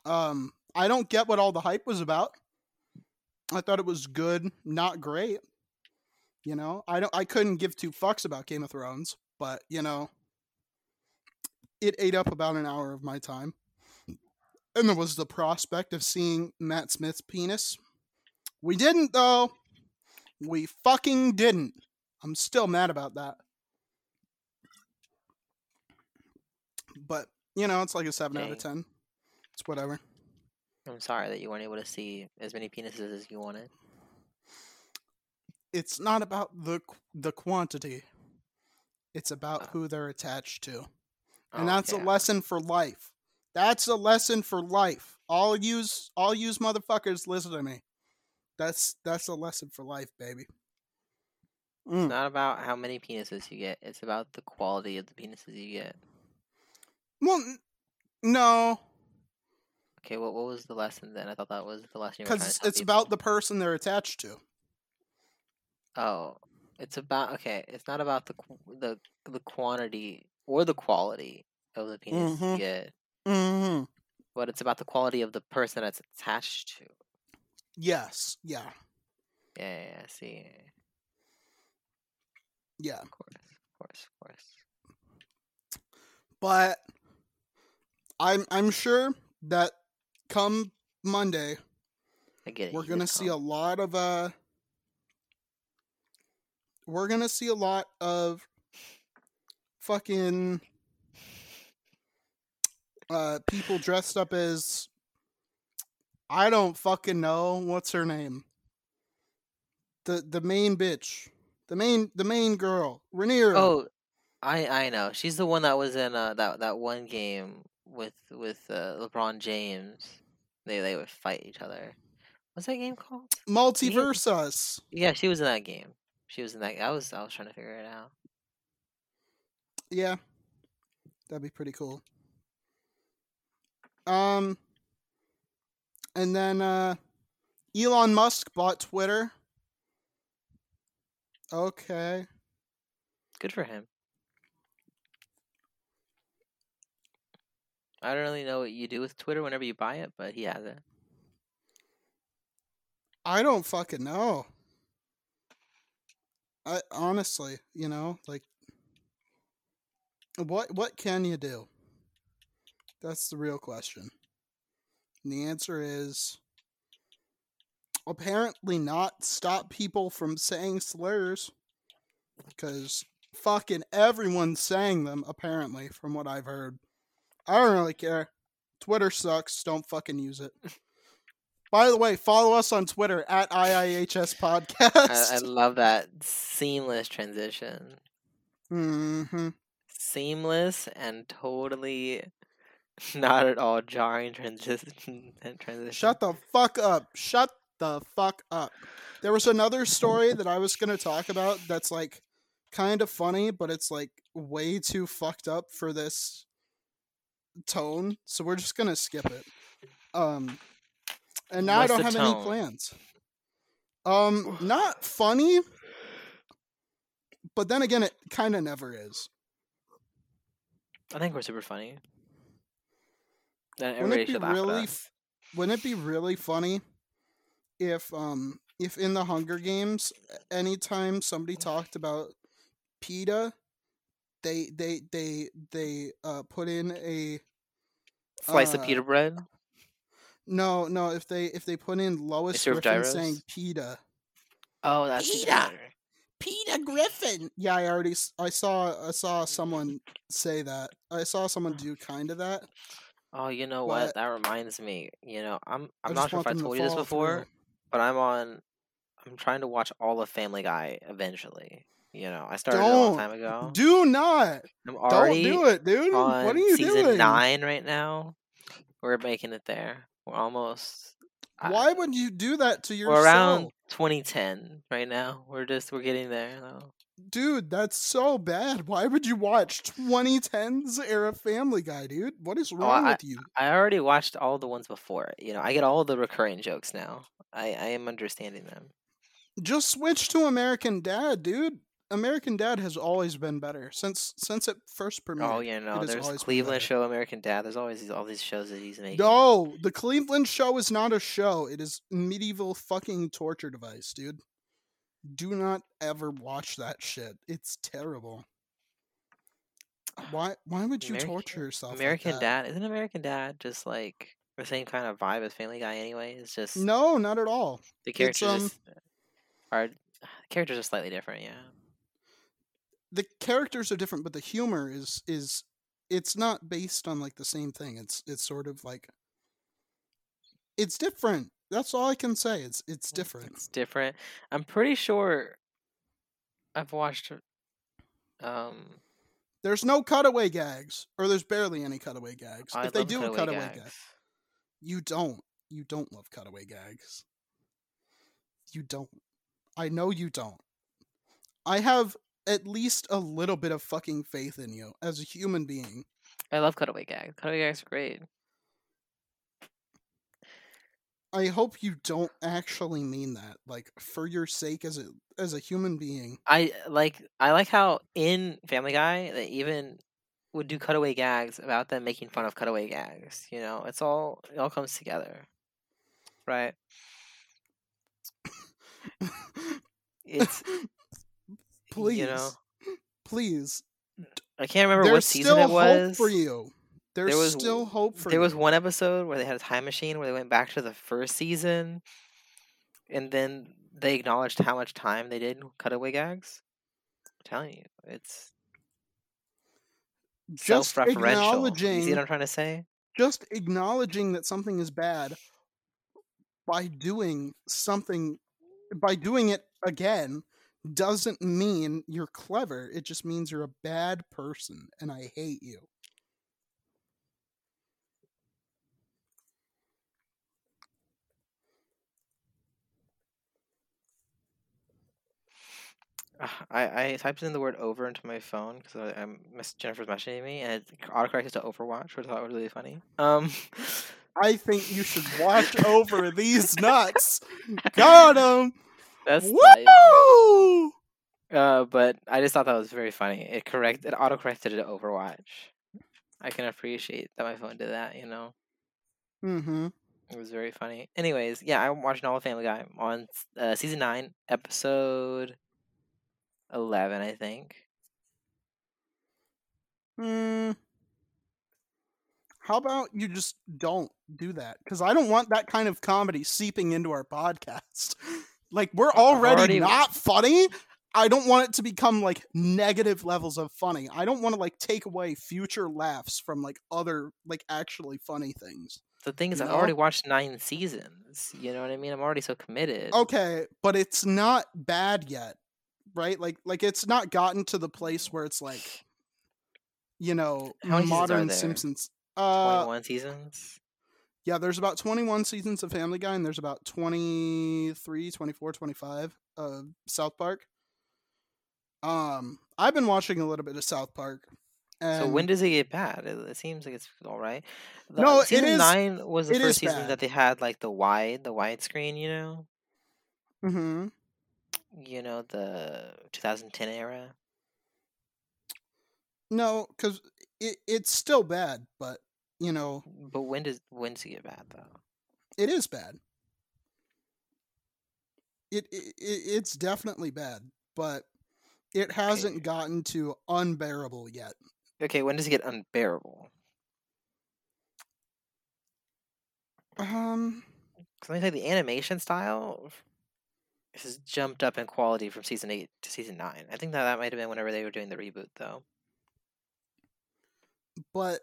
um, I don't get what all the hype was about. I thought it was good, not great. You know, I don't. I couldn't give two fucks about Game of Thrones, but you know, it ate up about an hour of my time. And there was the prospect of seeing Matt Smith's penis. We didn't though. We fucking didn't. I'm still mad about that. But you know, it's like a seven out of ten. It's whatever. I'm sorry that you weren't able to see as many penises as you wanted. It's not about the the quantity. It's about Oh. who they're attached to. Oh, and that's a lesson for life. That's a lesson for life. All use all use motherfuckers listen to me. That's that's a lesson for life, baby. It's Mm. not about how many penises you get. It's about the quality of the penises you get. Well, n- no, Okay, what what was the lesson then? I thought that was the lesson you were trying because it's people. about the person they're attached to. Oh, it's about okay. It's not about the the the quantity or the quality of the penis Mhm. you get, Mm-hmm. but it's about the quality of the person that's attached to. Yes. Yeah. Yeah, yeah, I see. Yeah. Of course, of course, of course. But I'm I'm sure that come Monday I get it. we're gonna see a lot of uh we're gonna see a lot of fucking uh people dressed up as I don't fucking know what's her name. The the main bitch. The main the main girl. Rhaenyra. Oh, I I know. She's the one that was in uh that that one game with with uh, LeBron James. They they would fight each other. What's that game called? Multiversus. Yeah, she was in that game. She was in that. I was I was trying to figure it out. Yeah. That'd be pretty cool. Um and then uh Elon Musk bought Twitter. Okay. Good for him. I don't really know what you do with Twitter whenever you buy it, but he has it. I don't fucking know. I honestly, you know, like what what can you do? That's the real question. And the answer is apparently not stop people from saying slurs because fucking everyone's saying them apparently from what I've heard. I don't really care. Twitter sucks. Don't fucking use it. By the way, follow us on Twitter at IIHS I, I love that seamless transition. mm-hmm. Seamless and totally not at all jarring transition. transition. Shut the fuck up. Shut the fuck up. There was another story that I was going to talk about that's like kind of funny, but it's like way too fucked up for this tone. So we're just going to skip it. Um and now What's I don't have any plans. Um not funny, but then again it kind of never is. I think we're super funny. Wouldn't it be should laugh at really f- wouldn't it be really funny if um if in the Hunger Games anytime somebody talked about PETA they they they they uh put in a Slice of uh, pita bread. no no if they if they put in Lois Griffin saying PETA. Oh, that's PETA. PETA Griffin! Yeah I already I saw I saw someone say that. I saw someone do kind of that Oh, you know But- what? That reminds me. You know, I'm I I'm not sure if I them to told you this before, through. but I'm on. I'm trying to watch all of Family Guy eventually. You know, I started it a long time ago. do not I'm don't already do it dude on what are you season doing nine right now. We're making it there. We're almost. I- Why would you do that to We're yourself? around 2010 right now. We're just we're getting there though. Dude, that's so bad. Why would you watch 2010s era Family Guy, dude? What is Oh, wrong I with you? I already watched all the ones before. it, You know, I get all the recurring jokes now. I I am understanding them. Just switch to American Dad, dude. American Dad has always been better since since it first oh, premiered. Oh, yeah, no, there's Cleveland. Show, American Dad. There's always these, all these shows that he's making. No, the Cleveland show is not a show. It is medieval fucking torture device, dude. Do not ever watch that shit. It's terrible. Why why would you American- torture yourself? like American that? Dad isn't American Dad just like the same kind of vibe as Family Guy anyway? It's just No, not at all. the characters um, just are characters are slightly different. Yeah. The characters are different, but the humor is is it's not based on like the same thing. It's it's sort of like it's different. That's all I can say. It's it's different. It's different. I'm pretty sure I've watched um There's no cutaway gags, or there's barely any cutaway gags. I if they do a cutaway cutaway gag, gags. you don't. You don't love cutaway gags. You don't. I know you don't. I have at least a little bit of fucking faith in you as a human being. I love cutaway gags. Cutaway gags are great. I hope you don't actually mean that. Like for your sake as a as a human being. I uh, like I like how in Family Guy they even would do cutaway gags about them making fun of cutaway gags. You know, it's all it all comes together, right? It's please. you know Please. I can't remember what season it was. for you. There's was- still hope for there you. was one episode where they had a time machine where they went back to the first season, and then they acknowledged how much time they did in cutaway gags. I'm telling you, it's just self-referential. You see what I'm trying to say? just acknowledging that something is bad by doing something by doing it again doesn't mean you're clever it just means you're a bad person and i hate you I, I typed in the word over into my phone because I, I'm Miss Jennifer's messaging me and it autocorrected to Overwatch, which I thought was really funny. Um, i think you should watch over these nuts got him that's Woo! uh, but I just thought that was very funny. It correct it autocorrected it to Overwatch. I can appreciate that my phone did that. You know, mm-hmm it was very funny. Anyways, yeah, I'm watching all of Family Guy on uh, season nine, episode eleven, I think. Mm. How about you just don't do that? Because I don't want that kind of comedy seeping into our podcast. Like we're already, already- not funny. I don't want it to become like negative levels of funny. I don't want to like take away future laughs from like other like actually funny things. The thing is, You I've already watched nine seasons. You know what I mean? I'm already so committed. Okay, but it's not bad yet, right? Like like it's not gotten to the place where it's like you know How many seasons are modern? Simpsons. Uh, 21 seasons. Yeah, there's about 21 seasons of Family Guy, and there's about 23, 24, 25 of South Park. Um, I've been watching a little bit of South Park. And So when does it get bad? It, it seems like it's all right. The- No, season is- nine was the first season bad. that they had like the wide, the widescreen. You know, Mhm. You know the 2010 era. no, because it, it's still bad, but you know But when does when does it get bad though? it is bad. It, it it- it's definitely bad, but it hasn't Okay. gotten to unbearable yet. Okay, when does it get unbearable? Um, let me you, the animation style has jumped up in quality from season eight to season nine. I think that that might have been whenever they were doing the reboot, though. but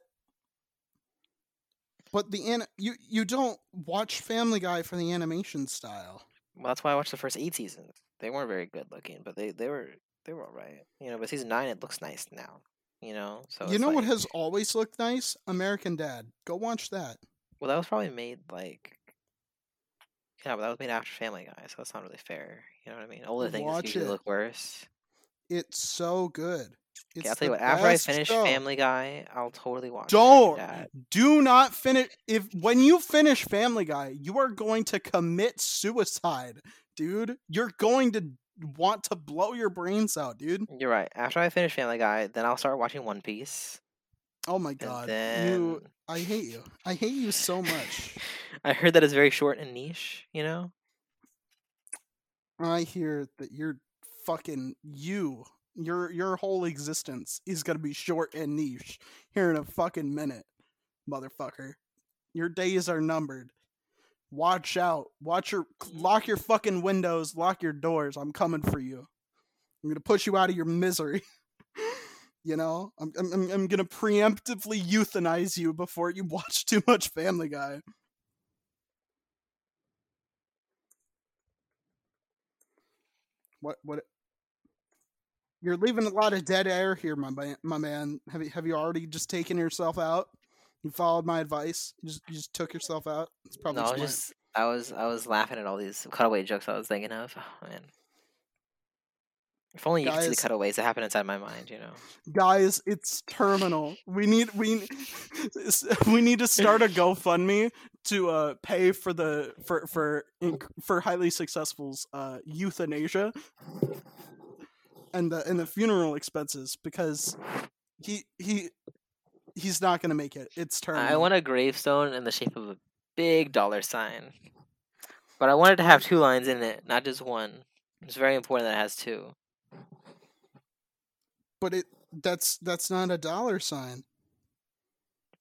but the an- you you don't watch Family Guy for the animation style. Well, that's why I watched the first eight seasons. They weren't very good looking, but they they were they were alright. You know, but season nine it looks nice now. You know, so you know what has always looked nice? American Dad. Go watch that. well that was probably made like yeah, but that was made after Family Guy, so that's not really fair. You know what I mean? Older things Watch usually it. look worse. It's so good. It's Okay, I'll tell you what. After I finish show. Family Guy, I'll totally watch. Don't. Do not finish if when you finish Family Guy, you are going to commit suicide, dude. You're going to want to blow your brains out, dude. You're right. After I finish Family Guy, then I'll start watching One Piece. Oh my god. then You I hate you. I hate you so much. I heard that it's very short and niche. You know. I hear that you're fucking you. Your your whole existence is gonna be short and niche here in a fucking minute, motherfucker. Your days are numbered. Watch out. Watch your lock your fucking windows, lock your doors. I'm coming for you. I'm gonna push you out of your misery. You know, I'm, I'm I'm gonna preemptively euthanize you before you watch too much Family Guy. What what? You're leaving a lot of dead air here, my man. My man, have you have you already just taken yourself out? You followed my advice. You just you just took yourself out. It's probably no, I was just I was I was laughing at all these cutaway jokes I was thinking of. Oh, man. If only you could see the Guys- cutaways that happen inside my mind, you know. guys it's terminal we need we we need to start a gofundme to uh pay for the for for for highly successful's uh euthanasia and the and the funeral expenses because he he he's not gonna make it it's terminal I want a gravestone in the shape of a big dollar sign. But I want it to have two lines in it, not just one. It's very important that it has two. But it that's that's not a dollar sign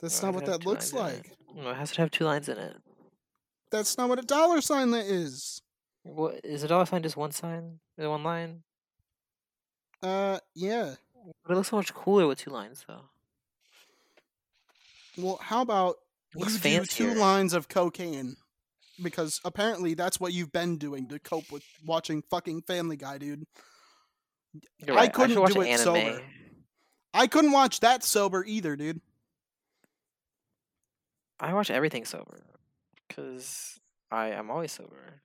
that's not what that looks like? No, it has to have two lines in it. that's not what a dollar sign that is What is a dollar sign just one sign? Is it one line? uh yeah But it looks so much cooler with two lines though. Well, how about It looks you do two lines of cocaine? Because apparently that's what you've been doing to cope with watching fucking Family Guy, dude. I couldn't watch do it anime. sober. I couldn't watch that sober either, dude. I watch everything sober. Cause I am always sober.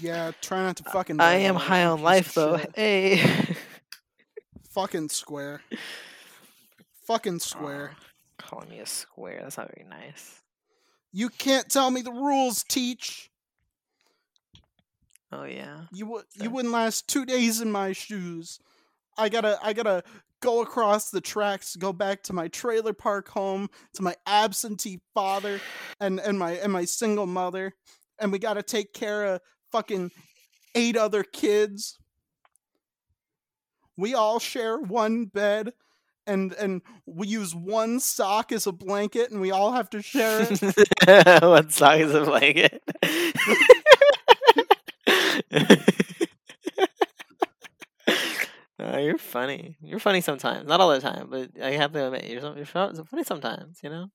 Yeah, try not to fucking. I am high on life though. shit. Hey. Fucking square. Fucking square. Calling me a square. That's not very nice. You can't tell me the rules, teach. Oh yeah. You would you wouldn't last two days in my shoes. I gotta I gotta go across the tracks, go back to my trailer park home, to my absentee father and, and my and my single mother, and we gotta take care of fucking eight other kids. We all share one bed and and we use one sock as a blanket and we all have to share it. what song is a blanket? You're funny. You're funny sometimes. Not all the time, but I have to admit, you're, you're funny sometimes. You know.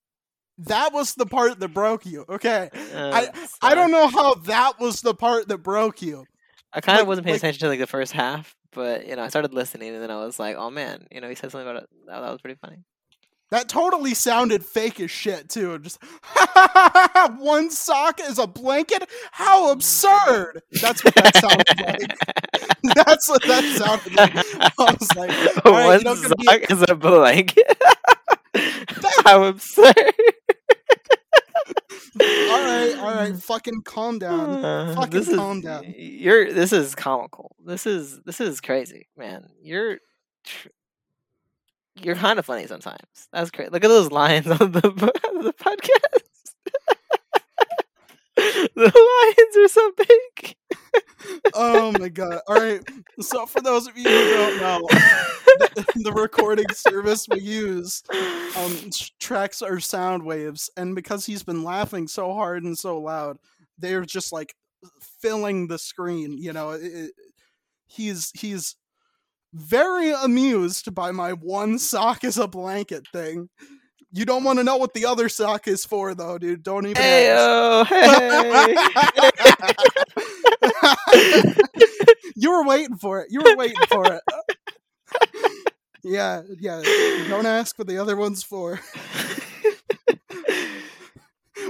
That was the part that broke you. Okay. Uh, I sorry. don't know how that was the part that broke you. I kind of wasn't paying like- attention to like the first half, but you know, I started listening, and then I was like, "Oh man, you know, he said something about it. That, that was pretty funny." That totally sounded fake as shit too. Just one sock is a blanket. How absurd! That's what that sounded like. That's what that sounded like. I was like, right, One know, gonna be- sock is a blanket. How absurd! all right, all right, fucking calm down. Uh, Fucking this is calm down. you're. This is comical. This is this is crazy, man. You're you're kind of funny sometimes. That's great. Look at those lines on the the podcast. the lines are so big. Oh my god! All right. So for those of you who don't know, the, the recording service we use um tracks our sound waves and because he's been laughing so hard and so loud they're just like filling the screen you know it, it- he's he's very amused by my one sock is a blanket thing. You don't want to know what the other sock is for though dude. Don't even ask. Hey, you were waiting for it. You were waiting for it. Yeah yeah. Don't ask what the other one's for.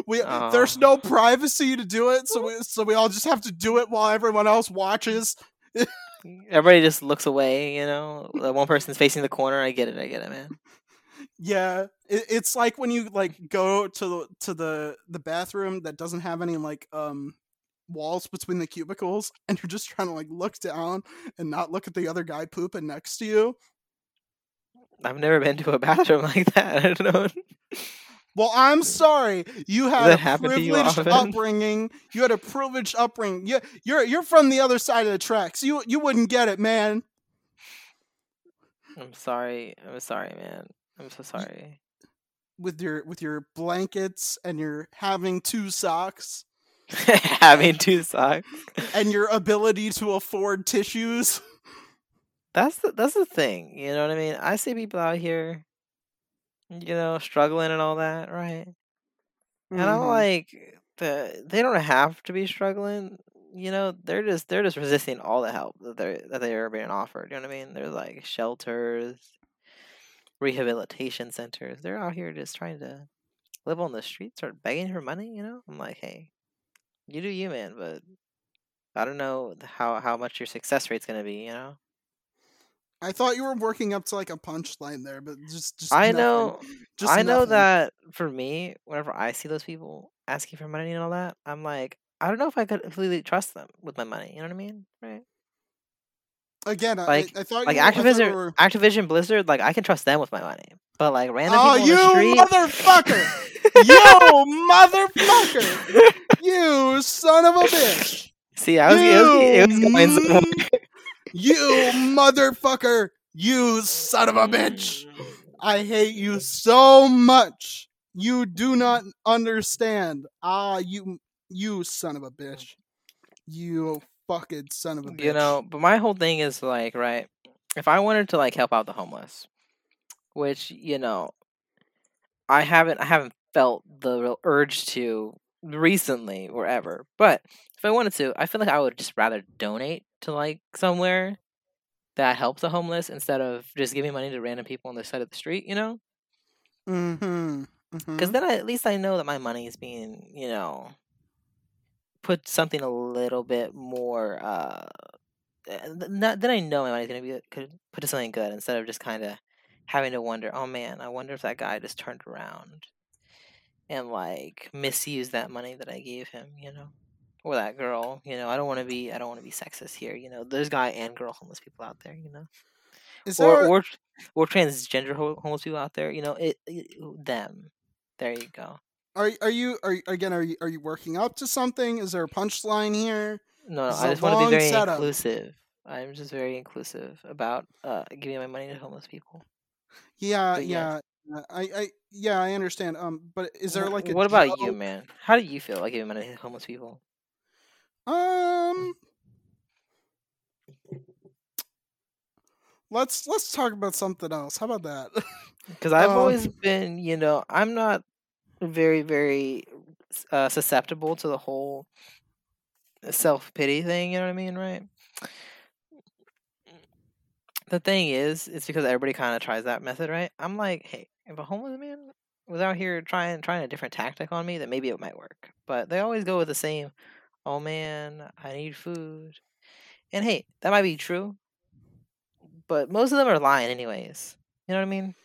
We there's Oh. no privacy to do it, so we so we all just have to do it while everyone else watches. Everybody just looks away, you know. The one person's facing the corner. I get it. I get it, man. Yeah, it, it's like when you like go to the to the the bathroom that doesn't have any like um walls between the cubicles, and you're just trying to like look down and not look at the other guy pooping next to you. I've never been to a bathroom like that. I don't know. Well, I'm sorry. You had a happen to you privileged upbringing. You had a privileged upbringing. You, you're you're from the other side of the tracks. You you wouldn't get it, man. I'm sorry. I'm sorry, man. I'm so sorry. With your with your blankets and your having two socks Having two socks. and your ability to afford tissues. That's the that's the thing. You know what I mean? I see people out here, you know, struggling and all that, right? And I'm mm-hmm. like, the they don't have to be struggling. You know, they're just they're just resisting all the help that they are that they are being offered. You know what I mean? There's like shelters, rehabilitation centers. They're out here just trying to live on the streets start begging for money. You know, I'm like, hey, you do you, man. But I don't know how how much your success rate's gonna be. You know. I thought you were working up to like a punchline there, but just just I nothing. know, Just I know that for me, whenever I see those people asking for money and all that, I'm like, I don't know if I could completely trust them with my money. You know what I mean? Right? Again, I, Like- I I thought Like you were, I thought Activision, were- Activision Blizzard, like I can trust them with my money. But like random Oh, people you street, motherfucker! you motherfucker! You son of a bitch! See, I was, it was, it was going somewhere. You motherfucker! You son of a bitch! I hate you so much. You do not understand. Ah, you you son of a bitch. You fucking son of a bitch. you know but my whole thing is like right if i wanted to like help out the homeless which you know i haven't i haven't felt the real urge to recently or ever but if i wanted to i feel like i would just rather donate to like somewhere that helps the homeless instead of just giving money to random people on the side of the street you know Mm-hmm. because then I, at least i know that my money is being you know put something a little bit more uh not, then I know my money's gonna be could put to something good instead of just kind of having to wonder. Oh man, I wonder if that guy just turned around and like misuse that money that I gave him. You know, or that girl. You know, I don't want to be. I don't want to be sexist here. You know, there's guy and girl homeless people out there. You know, Is or there, or or transgender homeless people out there. You know, it, it them. There you go. are are you are again are you are you working up to something? Is there a punchline here? No, no, I a just want to be very setup. inclusive. I'm just very inclusive about uh, giving my money to homeless people. Yeah, But yeah. Uh, I, I yeah, I understand. Um, but is there like a what about you, man? How do you feel like giving money to homeless people? Um, let's let's talk about something else. How about that? Because I've Um, always been, you know, I'm not very, very uh, susceptible to the whole self pity thing. You know what I mean, right? The thing is, it's because everybody kind of tries that method, right? I'm like, hey, if a homeless man was out here trying trying a different tactic on me, then maybe it might work. But they always go with the same, oh man, I need food. And hey, that might be true, but most of them are lying anyways. You know what I mean?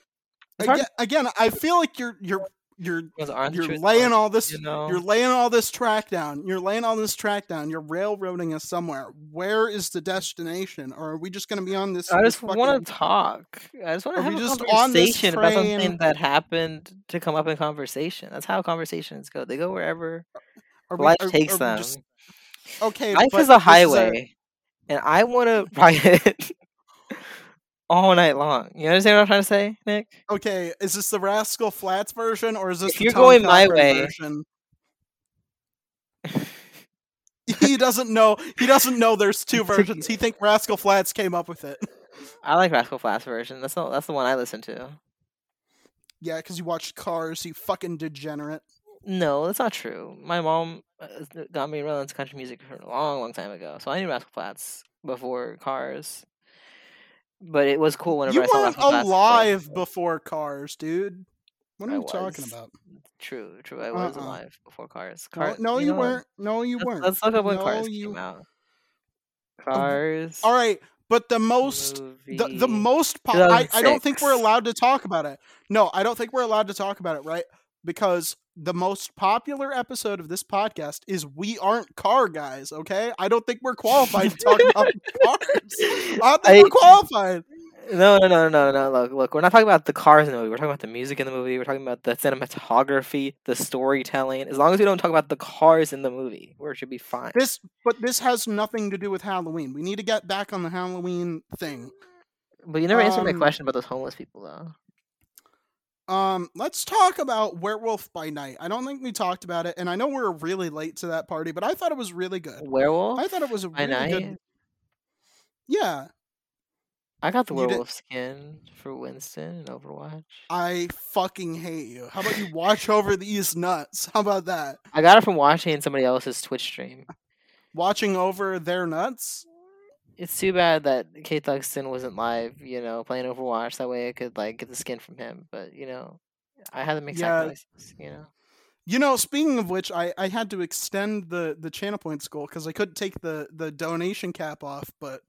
Again, again, I feel like you're you're you're Because aren't the you're laying all this you know? you're laying all this track down. You're laying all this track down. You're railroading us somewhere. Where is the destination? Or are we just going to be on this? I just fucking- want to talk. I just want to have a just on conversation about something that happened to come up in conversation. That's how conversations go. They go wherever are we- life are- takes are them. just- okay, Life is a this a- highway, and I want to ride it all night long. You understand what I'm trying to say, Nick? okay, is this the Rascal Flatts version or is this If the you're Tom going my way- version? he doesn't know. He doesn't know there's two versions. He think Rascal Flatts came up with it. I like Rascal Flatts version. That's the that's the one I listen to. Yeah, because you watched Cars. You fucking degenerate. No, that's not true. My mom uh, got me really into country music for a long, long time ago, so I knew Rascal Flatts before Cars. But it was cool whenever You I saw weren't play. alive before Cars, dude. What are I you talking about? True, true. I was Uh-uh. alive before Cars. No, no, you, know weren't. No, you Let's, weren't. let's look up when No, Cars you- came out. Um, Cars. All right, but the most the, the most po- I, I don't think we're allowed to talk about it. No, I don't think we're allowed to talk about it, right? Because the most popular episode of this podcast is we aren't car guys, okay? I don't think we're qualified to talk about cars. I don't think I- we're qualified. No, no, no, no, no. Look, look. We're not talking about the cars in the movie. We're talking about the music in the movie. We're talking about the cinematography, the storytelling. As long as we don't talk about the cars in the movie, we should be fine. This but this has nothing to do with Halloween. We need to get back on the Halloween thing. But you never answered my um, question about those homeless people, though. Um, let's talk about Werewolf by Night. I don't think we talked about it, and I know we're really late to that party, but I thought it was really good. Werewolf. I thought it was a really night. good. Yeah, I got the You did- werewolf skin for Winston in Overwatch. I fucking hate you. How about you watch over these nuts? How about that? I got it from watching somebody else's Twitch stream. Watching over their nuts? It's too bad that Kate Thuxton wasn't live, you know, playing Overwatch. That way I could like get the skin from him. But you know, I had to make Yeah. sacrifices. You know. You know, speaking of which, I, I had to extend the, the channel points goal because I couldn't take the, the donation cap off, but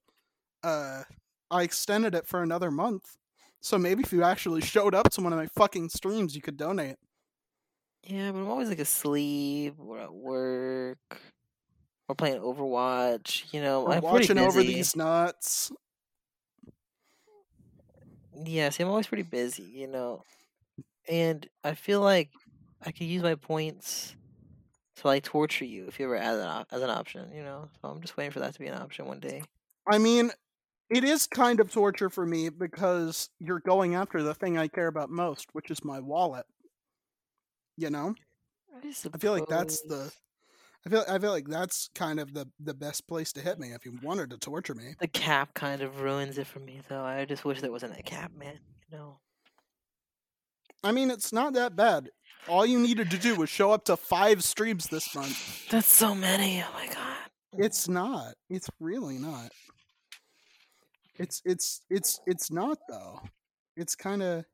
uh, I extended it for another month. So maybe if you actually showed up to one of my fucking streams, you could donate. Yeah, but I'm always like asleep or at work or playing Overwatch. You know, Or I'm watching over these nuts. Yeah, see, I'm always pretty busy. You know, and I feel like I could use my points to like torture you if you ever as an op- as an option. You know, so I'm just waiting for that to be an option one day. I mean, it is kind of torture for me because you're going after the thing I care about most, which is my wallet. You know? I feel like that's the. I feel I feel like that's kind of the the best place to hit me if you wanted to torture me. The cap kind of ruins it for me, though. I just wish there wasn't a cap, man. You know. I mean, it's not that bad. All you needed to do was show up to 5 streams this month. That's so many. Oh my god. It's not. It's really not. It's it's it's it's not though. It's kind of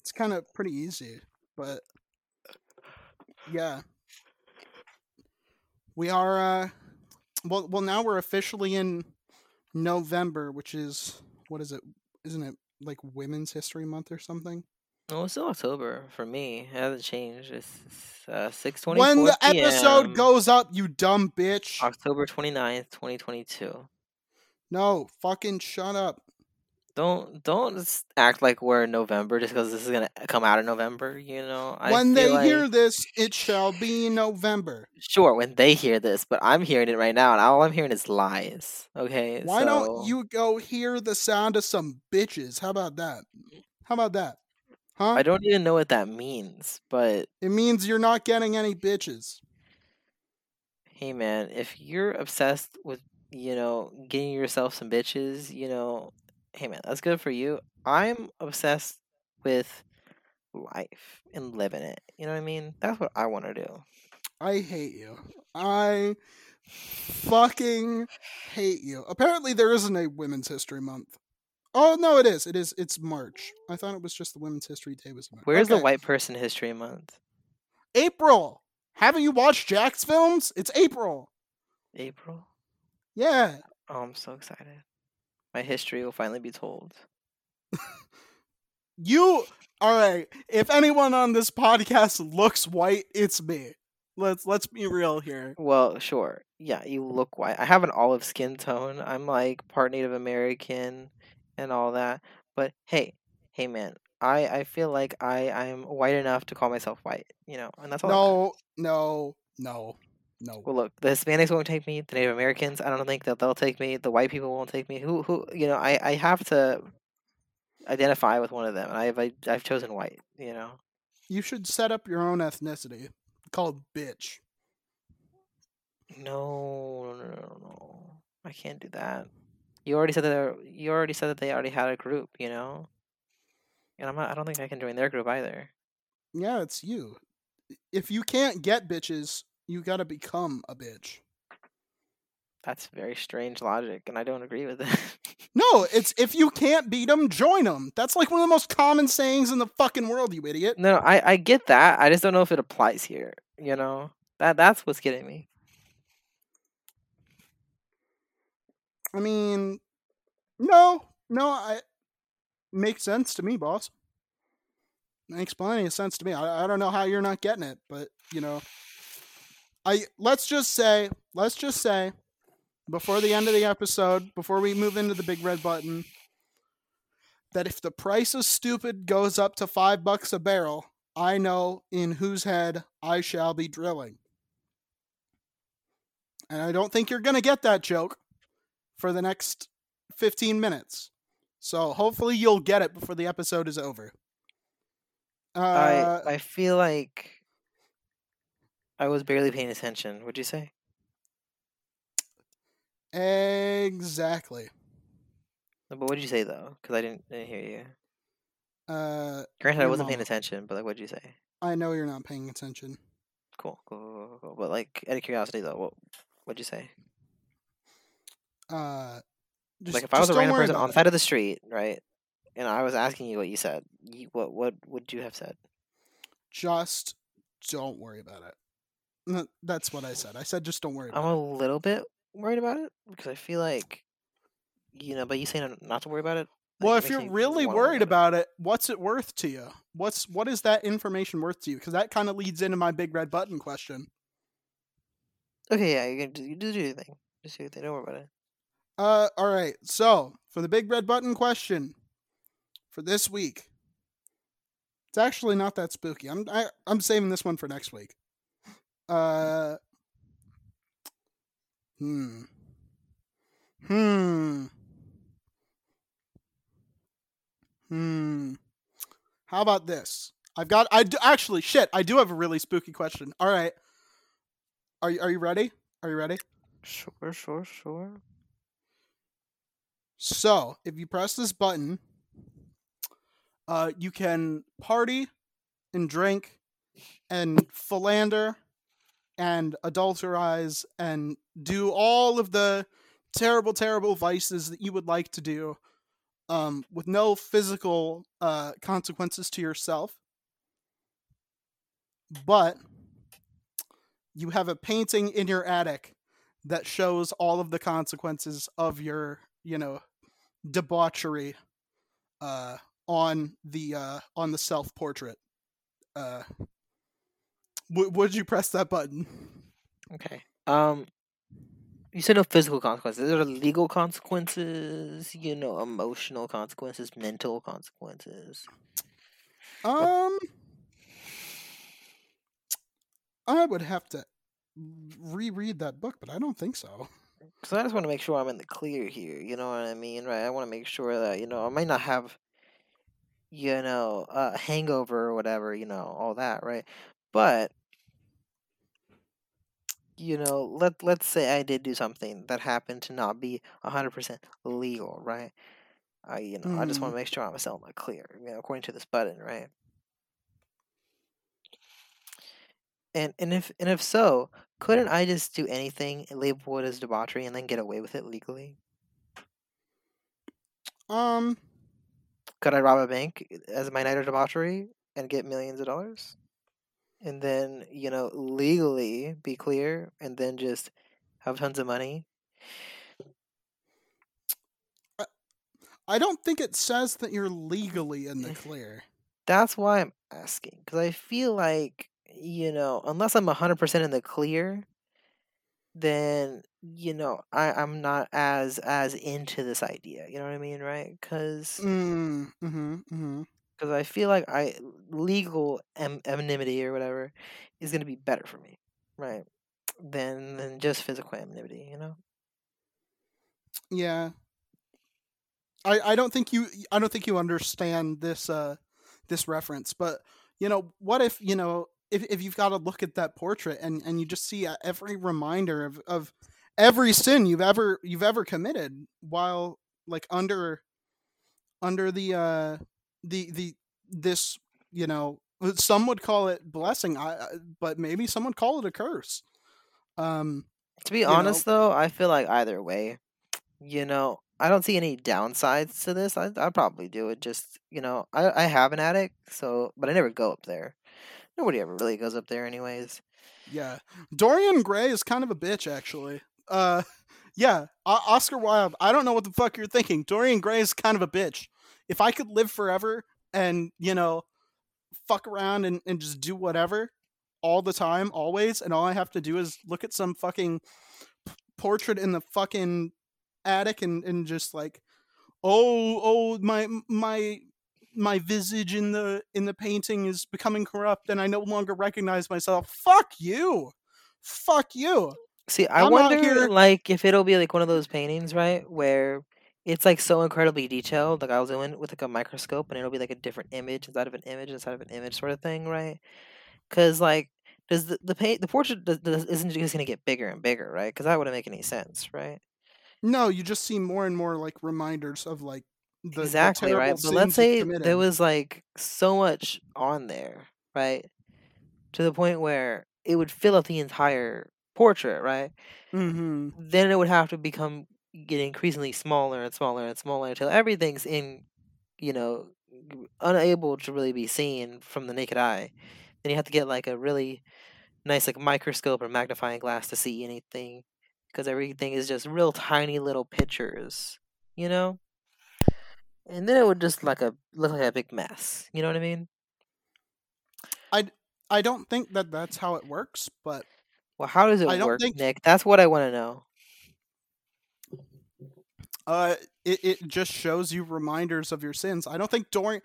it's kind of pretty easy, but yeah. We are uh well well now we're officially in November, which is what is it? Isn't it like Women's History Month or something? No, it's still October for me. It hasn't changed. It's uh, six twenty. When the episode goes up, you dumb bitch. October 29th, 2022. No, fucking shut up. Don't don't act like we're in November just because this is gonna come out in November. You know, I when they feel hear this, it shall be November. sure when they hear this, but I'm hearing it right now, and all I'm hearing is lies. Okay, Why don't you go hear the sound of some bitches? How about that? How about that? Huh? I don't even know what that means, but It means you're not getting any bitches. hey, man, if you're obsessed with you know getting yourself some bitches, you know, hey, man, that's good for you. I'm obsessed with life and living it. You know what I mean? That's what I want to do. I hate you. I fucking hate you. Apparently, there isn't a Women's History Month. Oh no, it is. It is. It's March. I thought it was just the Women's History Day was March. Where's the White Person History Month? April. Haven't you watched Jacksfilms? It's April. April. Yeah. Oh, I'm so excited. My history will finally be told. You all right? If anyone on this podcast looks white, it's me. Let's let's be real here. Well, sure. Yeah, you look white. I have an olive skin tone. I'm like part Native American and all that. But hey, hey man, I I feel like I I'm white enough to call myself white, you know. And that's all. No, no, no, no. Well, look, the Hispanics won't take me. The Native Americans, I don't think that they'll take me. The white people won't take me. Who who you know, I I have to identify with one of them. And I've I, I've chosen white, you know. You should set up your own ethnicity called bitch. No, no, no, no, no. I can't do that. You already said that. You already said that they already had a group. You know, and I'm not. I don't think I can join their group either. Yeah, it's you. If you can't get bitches, you gotta become a bitch. That's very strange logic, and I don't agree with it. No, it's if you can't beat them, join them. That's like one of the most common sayings in the fucking world, you idiot. no, I I get that. I just don't know if it applies here. You know, that that's what's getting me. I mean, no, no, I makes sense to me, boss. Makes plenty of sense to me. I, I don't know how you're not getting it, but you know, I let's just say, let's just say, before the end of the episode, before we move into the big red button, that if the price of stupid goes up to five bucks a barrel, I know in whose head I shall be drilling. And I don't think you're going to get that joke for the next 15 minutes. So hopefully you'll get it before the episode is over. Uh, I I feel like I was barely paying attention. What'd you say? exactly. But what'd you say though? Because I didn't, didn't hear you. Uh, Granted, I wasn't paying attention, but like, what'd you say? I know you're not paying attention. Cool, cool, cool, cool, cool. But like, out of curiosity though, what what'd you say? Uh, just, like, if I was a random person on the side of the street, right, and I was asking you what you said, you, what what would you have said? Just don't worry about it. That's what I said. I said just don't worry I'm a little bit worried about it because I feel like, you know, but you saying not to worry about it. it. Well, if you're really worried about it, what's it worth to you? What's what is that information worth to you? Because that kind of leads into my big red button question. Okay, yeah, you can do, you do your thing. Just do your thing. Don't worry about it. Uh, all right. So for the big red button question for this week, it's actually not that spooky. I'm I, I'm saving this one for next week. Uh, hmm, hmm, hmm. How about this? I've got. I do, actually shit. I do have a really spooky question. All right. Are you Are you ready? Are you ready? Sure, sure, sure. So, if you press this button, uh, you can party and drink and philander and adulterize and do all of the terrible, terrible vices that you would like to do um, with no physical uh, consequences to yourself. But you have a painting in your attic that shows all of the consequences of your, you know, debauchery uh, on the uh, on the self portrait. Uh, w- would you press that button? Okay. Um, you said no physical consequences. There are legal consequences, you know, emotional consequences, mental consequences. Um, I would have to reread that book, but I don't think so. Because I just want to make sure I'm in the clear here. You know what I mean, right? I want to make sure that you know I might not have, you know, a hangover or whatever. You know, all that, right? But you know, let let's say I did do something that happened to not be hundred percent legal, right? I you know I just want to make sure I'm still in the clear, you know, according to this button, right? And and if and if so, couldn't I just do anything, label it as debauchery, and then get away with it legally? Um, Could I rob a bank as my night of debauchery and get millions of dollars? And then, you know, legally be clear and then just have tons of money? I don't think it says that you're legally in the clear. That's why I'm asking. Because I feel like, you know, unless I'm 100% in the clear, then, you know, I, I'm not as as into this idea. You know what I mean, right? Because Mm, mm-hmm, mm-hmm. Because I feel like I legal am, anonymity or whatever is going to be better for me, right? Than than just physical anonymity, you know. Yeah. I, I don't think you I don't think you understand this uh this reference, but you know, what if, you know, if, if you've got to look at that portrait and, and you just see uh, every reminder of, of every sin you've ever you've ever committed while like under under the uh the the this you know some would call it blessing I, I but maybe some would call it a curse um To be You know- honest, though, I feel like either way, you know, I don't see any downsides to this. I I'd probably do it. Just you know, I I have an attic, so but I never go up there. Nobody ever really goes up there, anyways. Yeah. Dorian Gray is kind of a bitch, actually. Uh, Yeah, O- Oscar Wilde. I don't know what the fuck you're thinking. Dorian Gray is kind of a bitch. If I could live forever and you know, fuck around and, and just do whatever all the time, always, and all I have to do is look at some fucking p- portrait in the fucking attic and and just like, oh oh my my my visage in the in the painting is becoming corrupt and I no longer recognize myself. Fuck you. Fuck you. See, I I'm wonder, here- like, if it'll be like one of those paintings, right, where it's like so incredibly detailed. Like I'll was doing with like a microscope, and it'll be like a different image inside of an image inside of an image, sort of thing, right? Because like, does the the paint the portrait does, does, isn't just gonna get bigger and bigger, right? Because that wouldn't make any sense, right? No, you just see more and more like reminders of like the, the exactly, right. terrible But let's say there was like so much on there, right, to the point where it would fill up the entire portrait, right? hmm then it would have to become get increasingly smaller and smaller and smaller until everything's in you know unable to really be seen from the naked eye. Then you have to get like a really nice like microscope or magnifying glass to see anything because everything is just real tiny little pictures you know? And then it would just like a look like a big mess you know what i mean? I I don't think that that's how it works, but well how does it I work think- nick? That's what i want to know uh, it, it just shows you reminders of your sins. I don't think Dorian.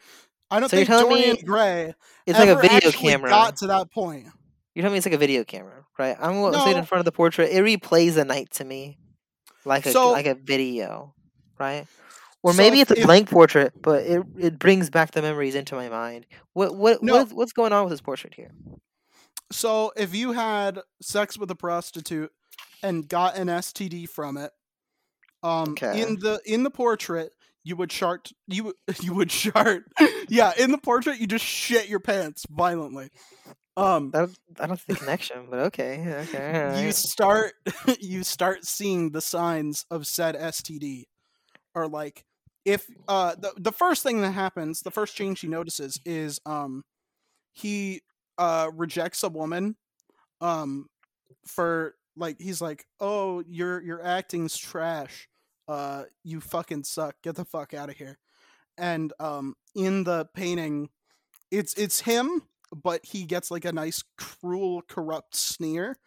I don't So think Dorian Gray it's like a video camera got to that point. You're telling me it's like a video camera, right? I'm wa- sitting in front of the portrait. It replays the night to me, like a So- like a video, right? Or maybe it's a if- blank portrait, but it it brings back the memories into my mind. What what No. what's, what's going on with this portrait here? So if you had sex with a prostitute and got an STD from it, um, Okay. in the in the portrait you would chart you you would chart yeah in the portrait you just shit your pants violently. Um, I don't, I don't see the connection, but okay, okay. you start you start seeing the signs of said STD, or like if uh the the first thing that happens, the first change he notices is um he uh rejects a woman um for like he's like oh your your acting's trash. Uh you fucking suck. Get the fuck out of here. And um in the painting it's it's him but he gets like a nice cruel corrupt sneer.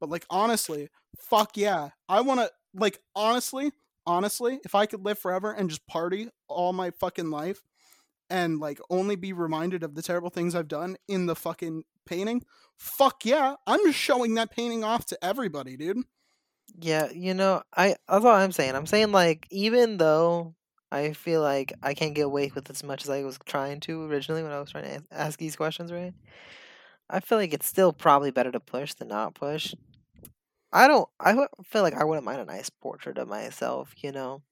But like honestly fuck yeah. I want to like honestly honestly if i could live forever and just party all my fucking life and like only be reminded of the terrible things i've done in the fucking painting fuck yeah i'm just showing that painting off to everybody dude Yeah, you know, I that's all I'm saying. I'm saying like even though I feel like I can't get away with as much as I was trying to originally when I was trying to ask these questions, right? I feel like it's still probably better to push than not push. I don't. I feel like I wouldn't mind a nice portrait of myself. You know,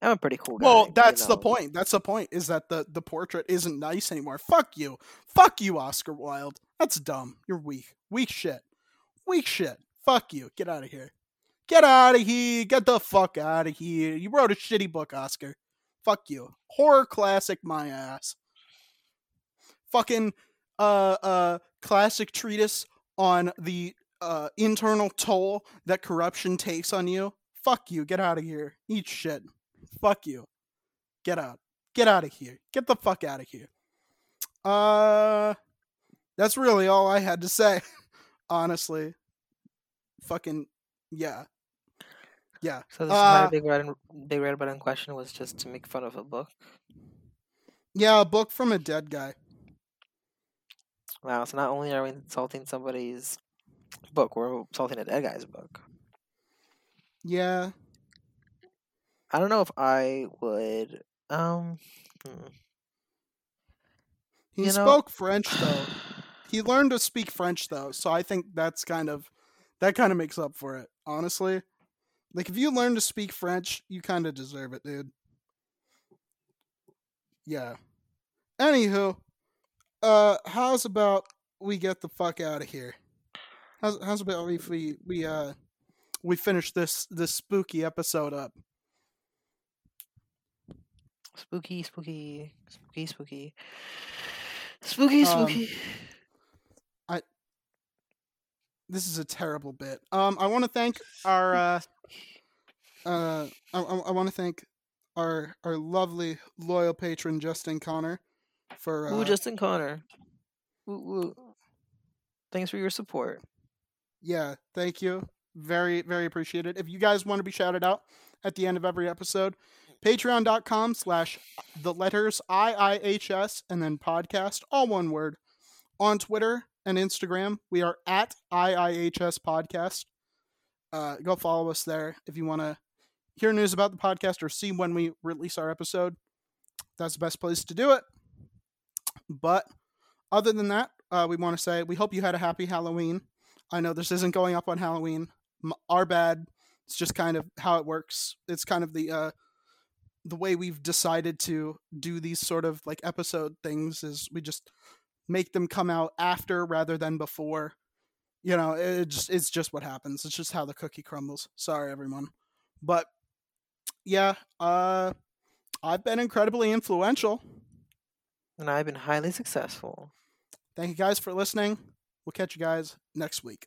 I'm a pretty cool guy. well you that's the point that's the point is that the the portrait isn't nice anymore. Fuck you. Fuck you oscar wilde. That's dumb. You're weak. Weak shit. Weak shit. Fuck you. Get out of here. Get out of here. Get the fuck out of here. You wrote a shitty book oscar. Fuck you. Horror classic my ass. Fucking uh uh classic treatise on the uh internal toll that corruption takes on you. Fuck you. Get out of here. Eat shit fuck you. Get out. Get out of here. Get the fuck out of here. Uh that's really all i had to say honestly. Fucking yeah. Yeah. So this entire Uh, big red big red button question was just to make fun of a book. yeah a book from a dead guy. Wow. So not only are we insulting somebody's book, we're insulting a dead guy's book. yeah I don't know if I would. Um. hmm. he You know- spoke french though he learned to speak french though so i think that's kind of that kind of makes up for it honestly like if you learn to speak french you kind of deserve it dude yeah anywho uh how's about we get the fuck out of here how's, how's about if we we uh we finish this this spooky episode up Spooky, spooky, spooky, spooky, spooky, Um, spooky. I this is a terrible bit um i want to thank our uh uh, I, I, I want to thank our our lovely loyal patron Justin Connor for uh, Ooh, Justin Connor. Ooh, ooh. Thanks for your support. yeah, thank you. Very, very appreciated. If you guys want to be shouted out at the end of every episode, patreon.com slash the letters IIHS and then podcast, all one word. On Twitter and Instagram, we are at IIHS Podcast. Uh, go follow us there if you want to hear news about the podcast or see when we release our episode. That's the best place to do it. But other than that, uh, we want to say we hope you had a happy Halloween. I know this isn't going up on Halloween. Our bad. It's just kind of how it works. It's kind of the uh, the way we've decided to do these sort of like episode things is we just make them come out after rather than before. You know, it just it's just what happens. It's just how the cookie crumbles. Sorry, everyone, but yeah, uh, I've been incredibly influential. And I've been highly successful. Thank you guys for listening. We'll catch you guys next week.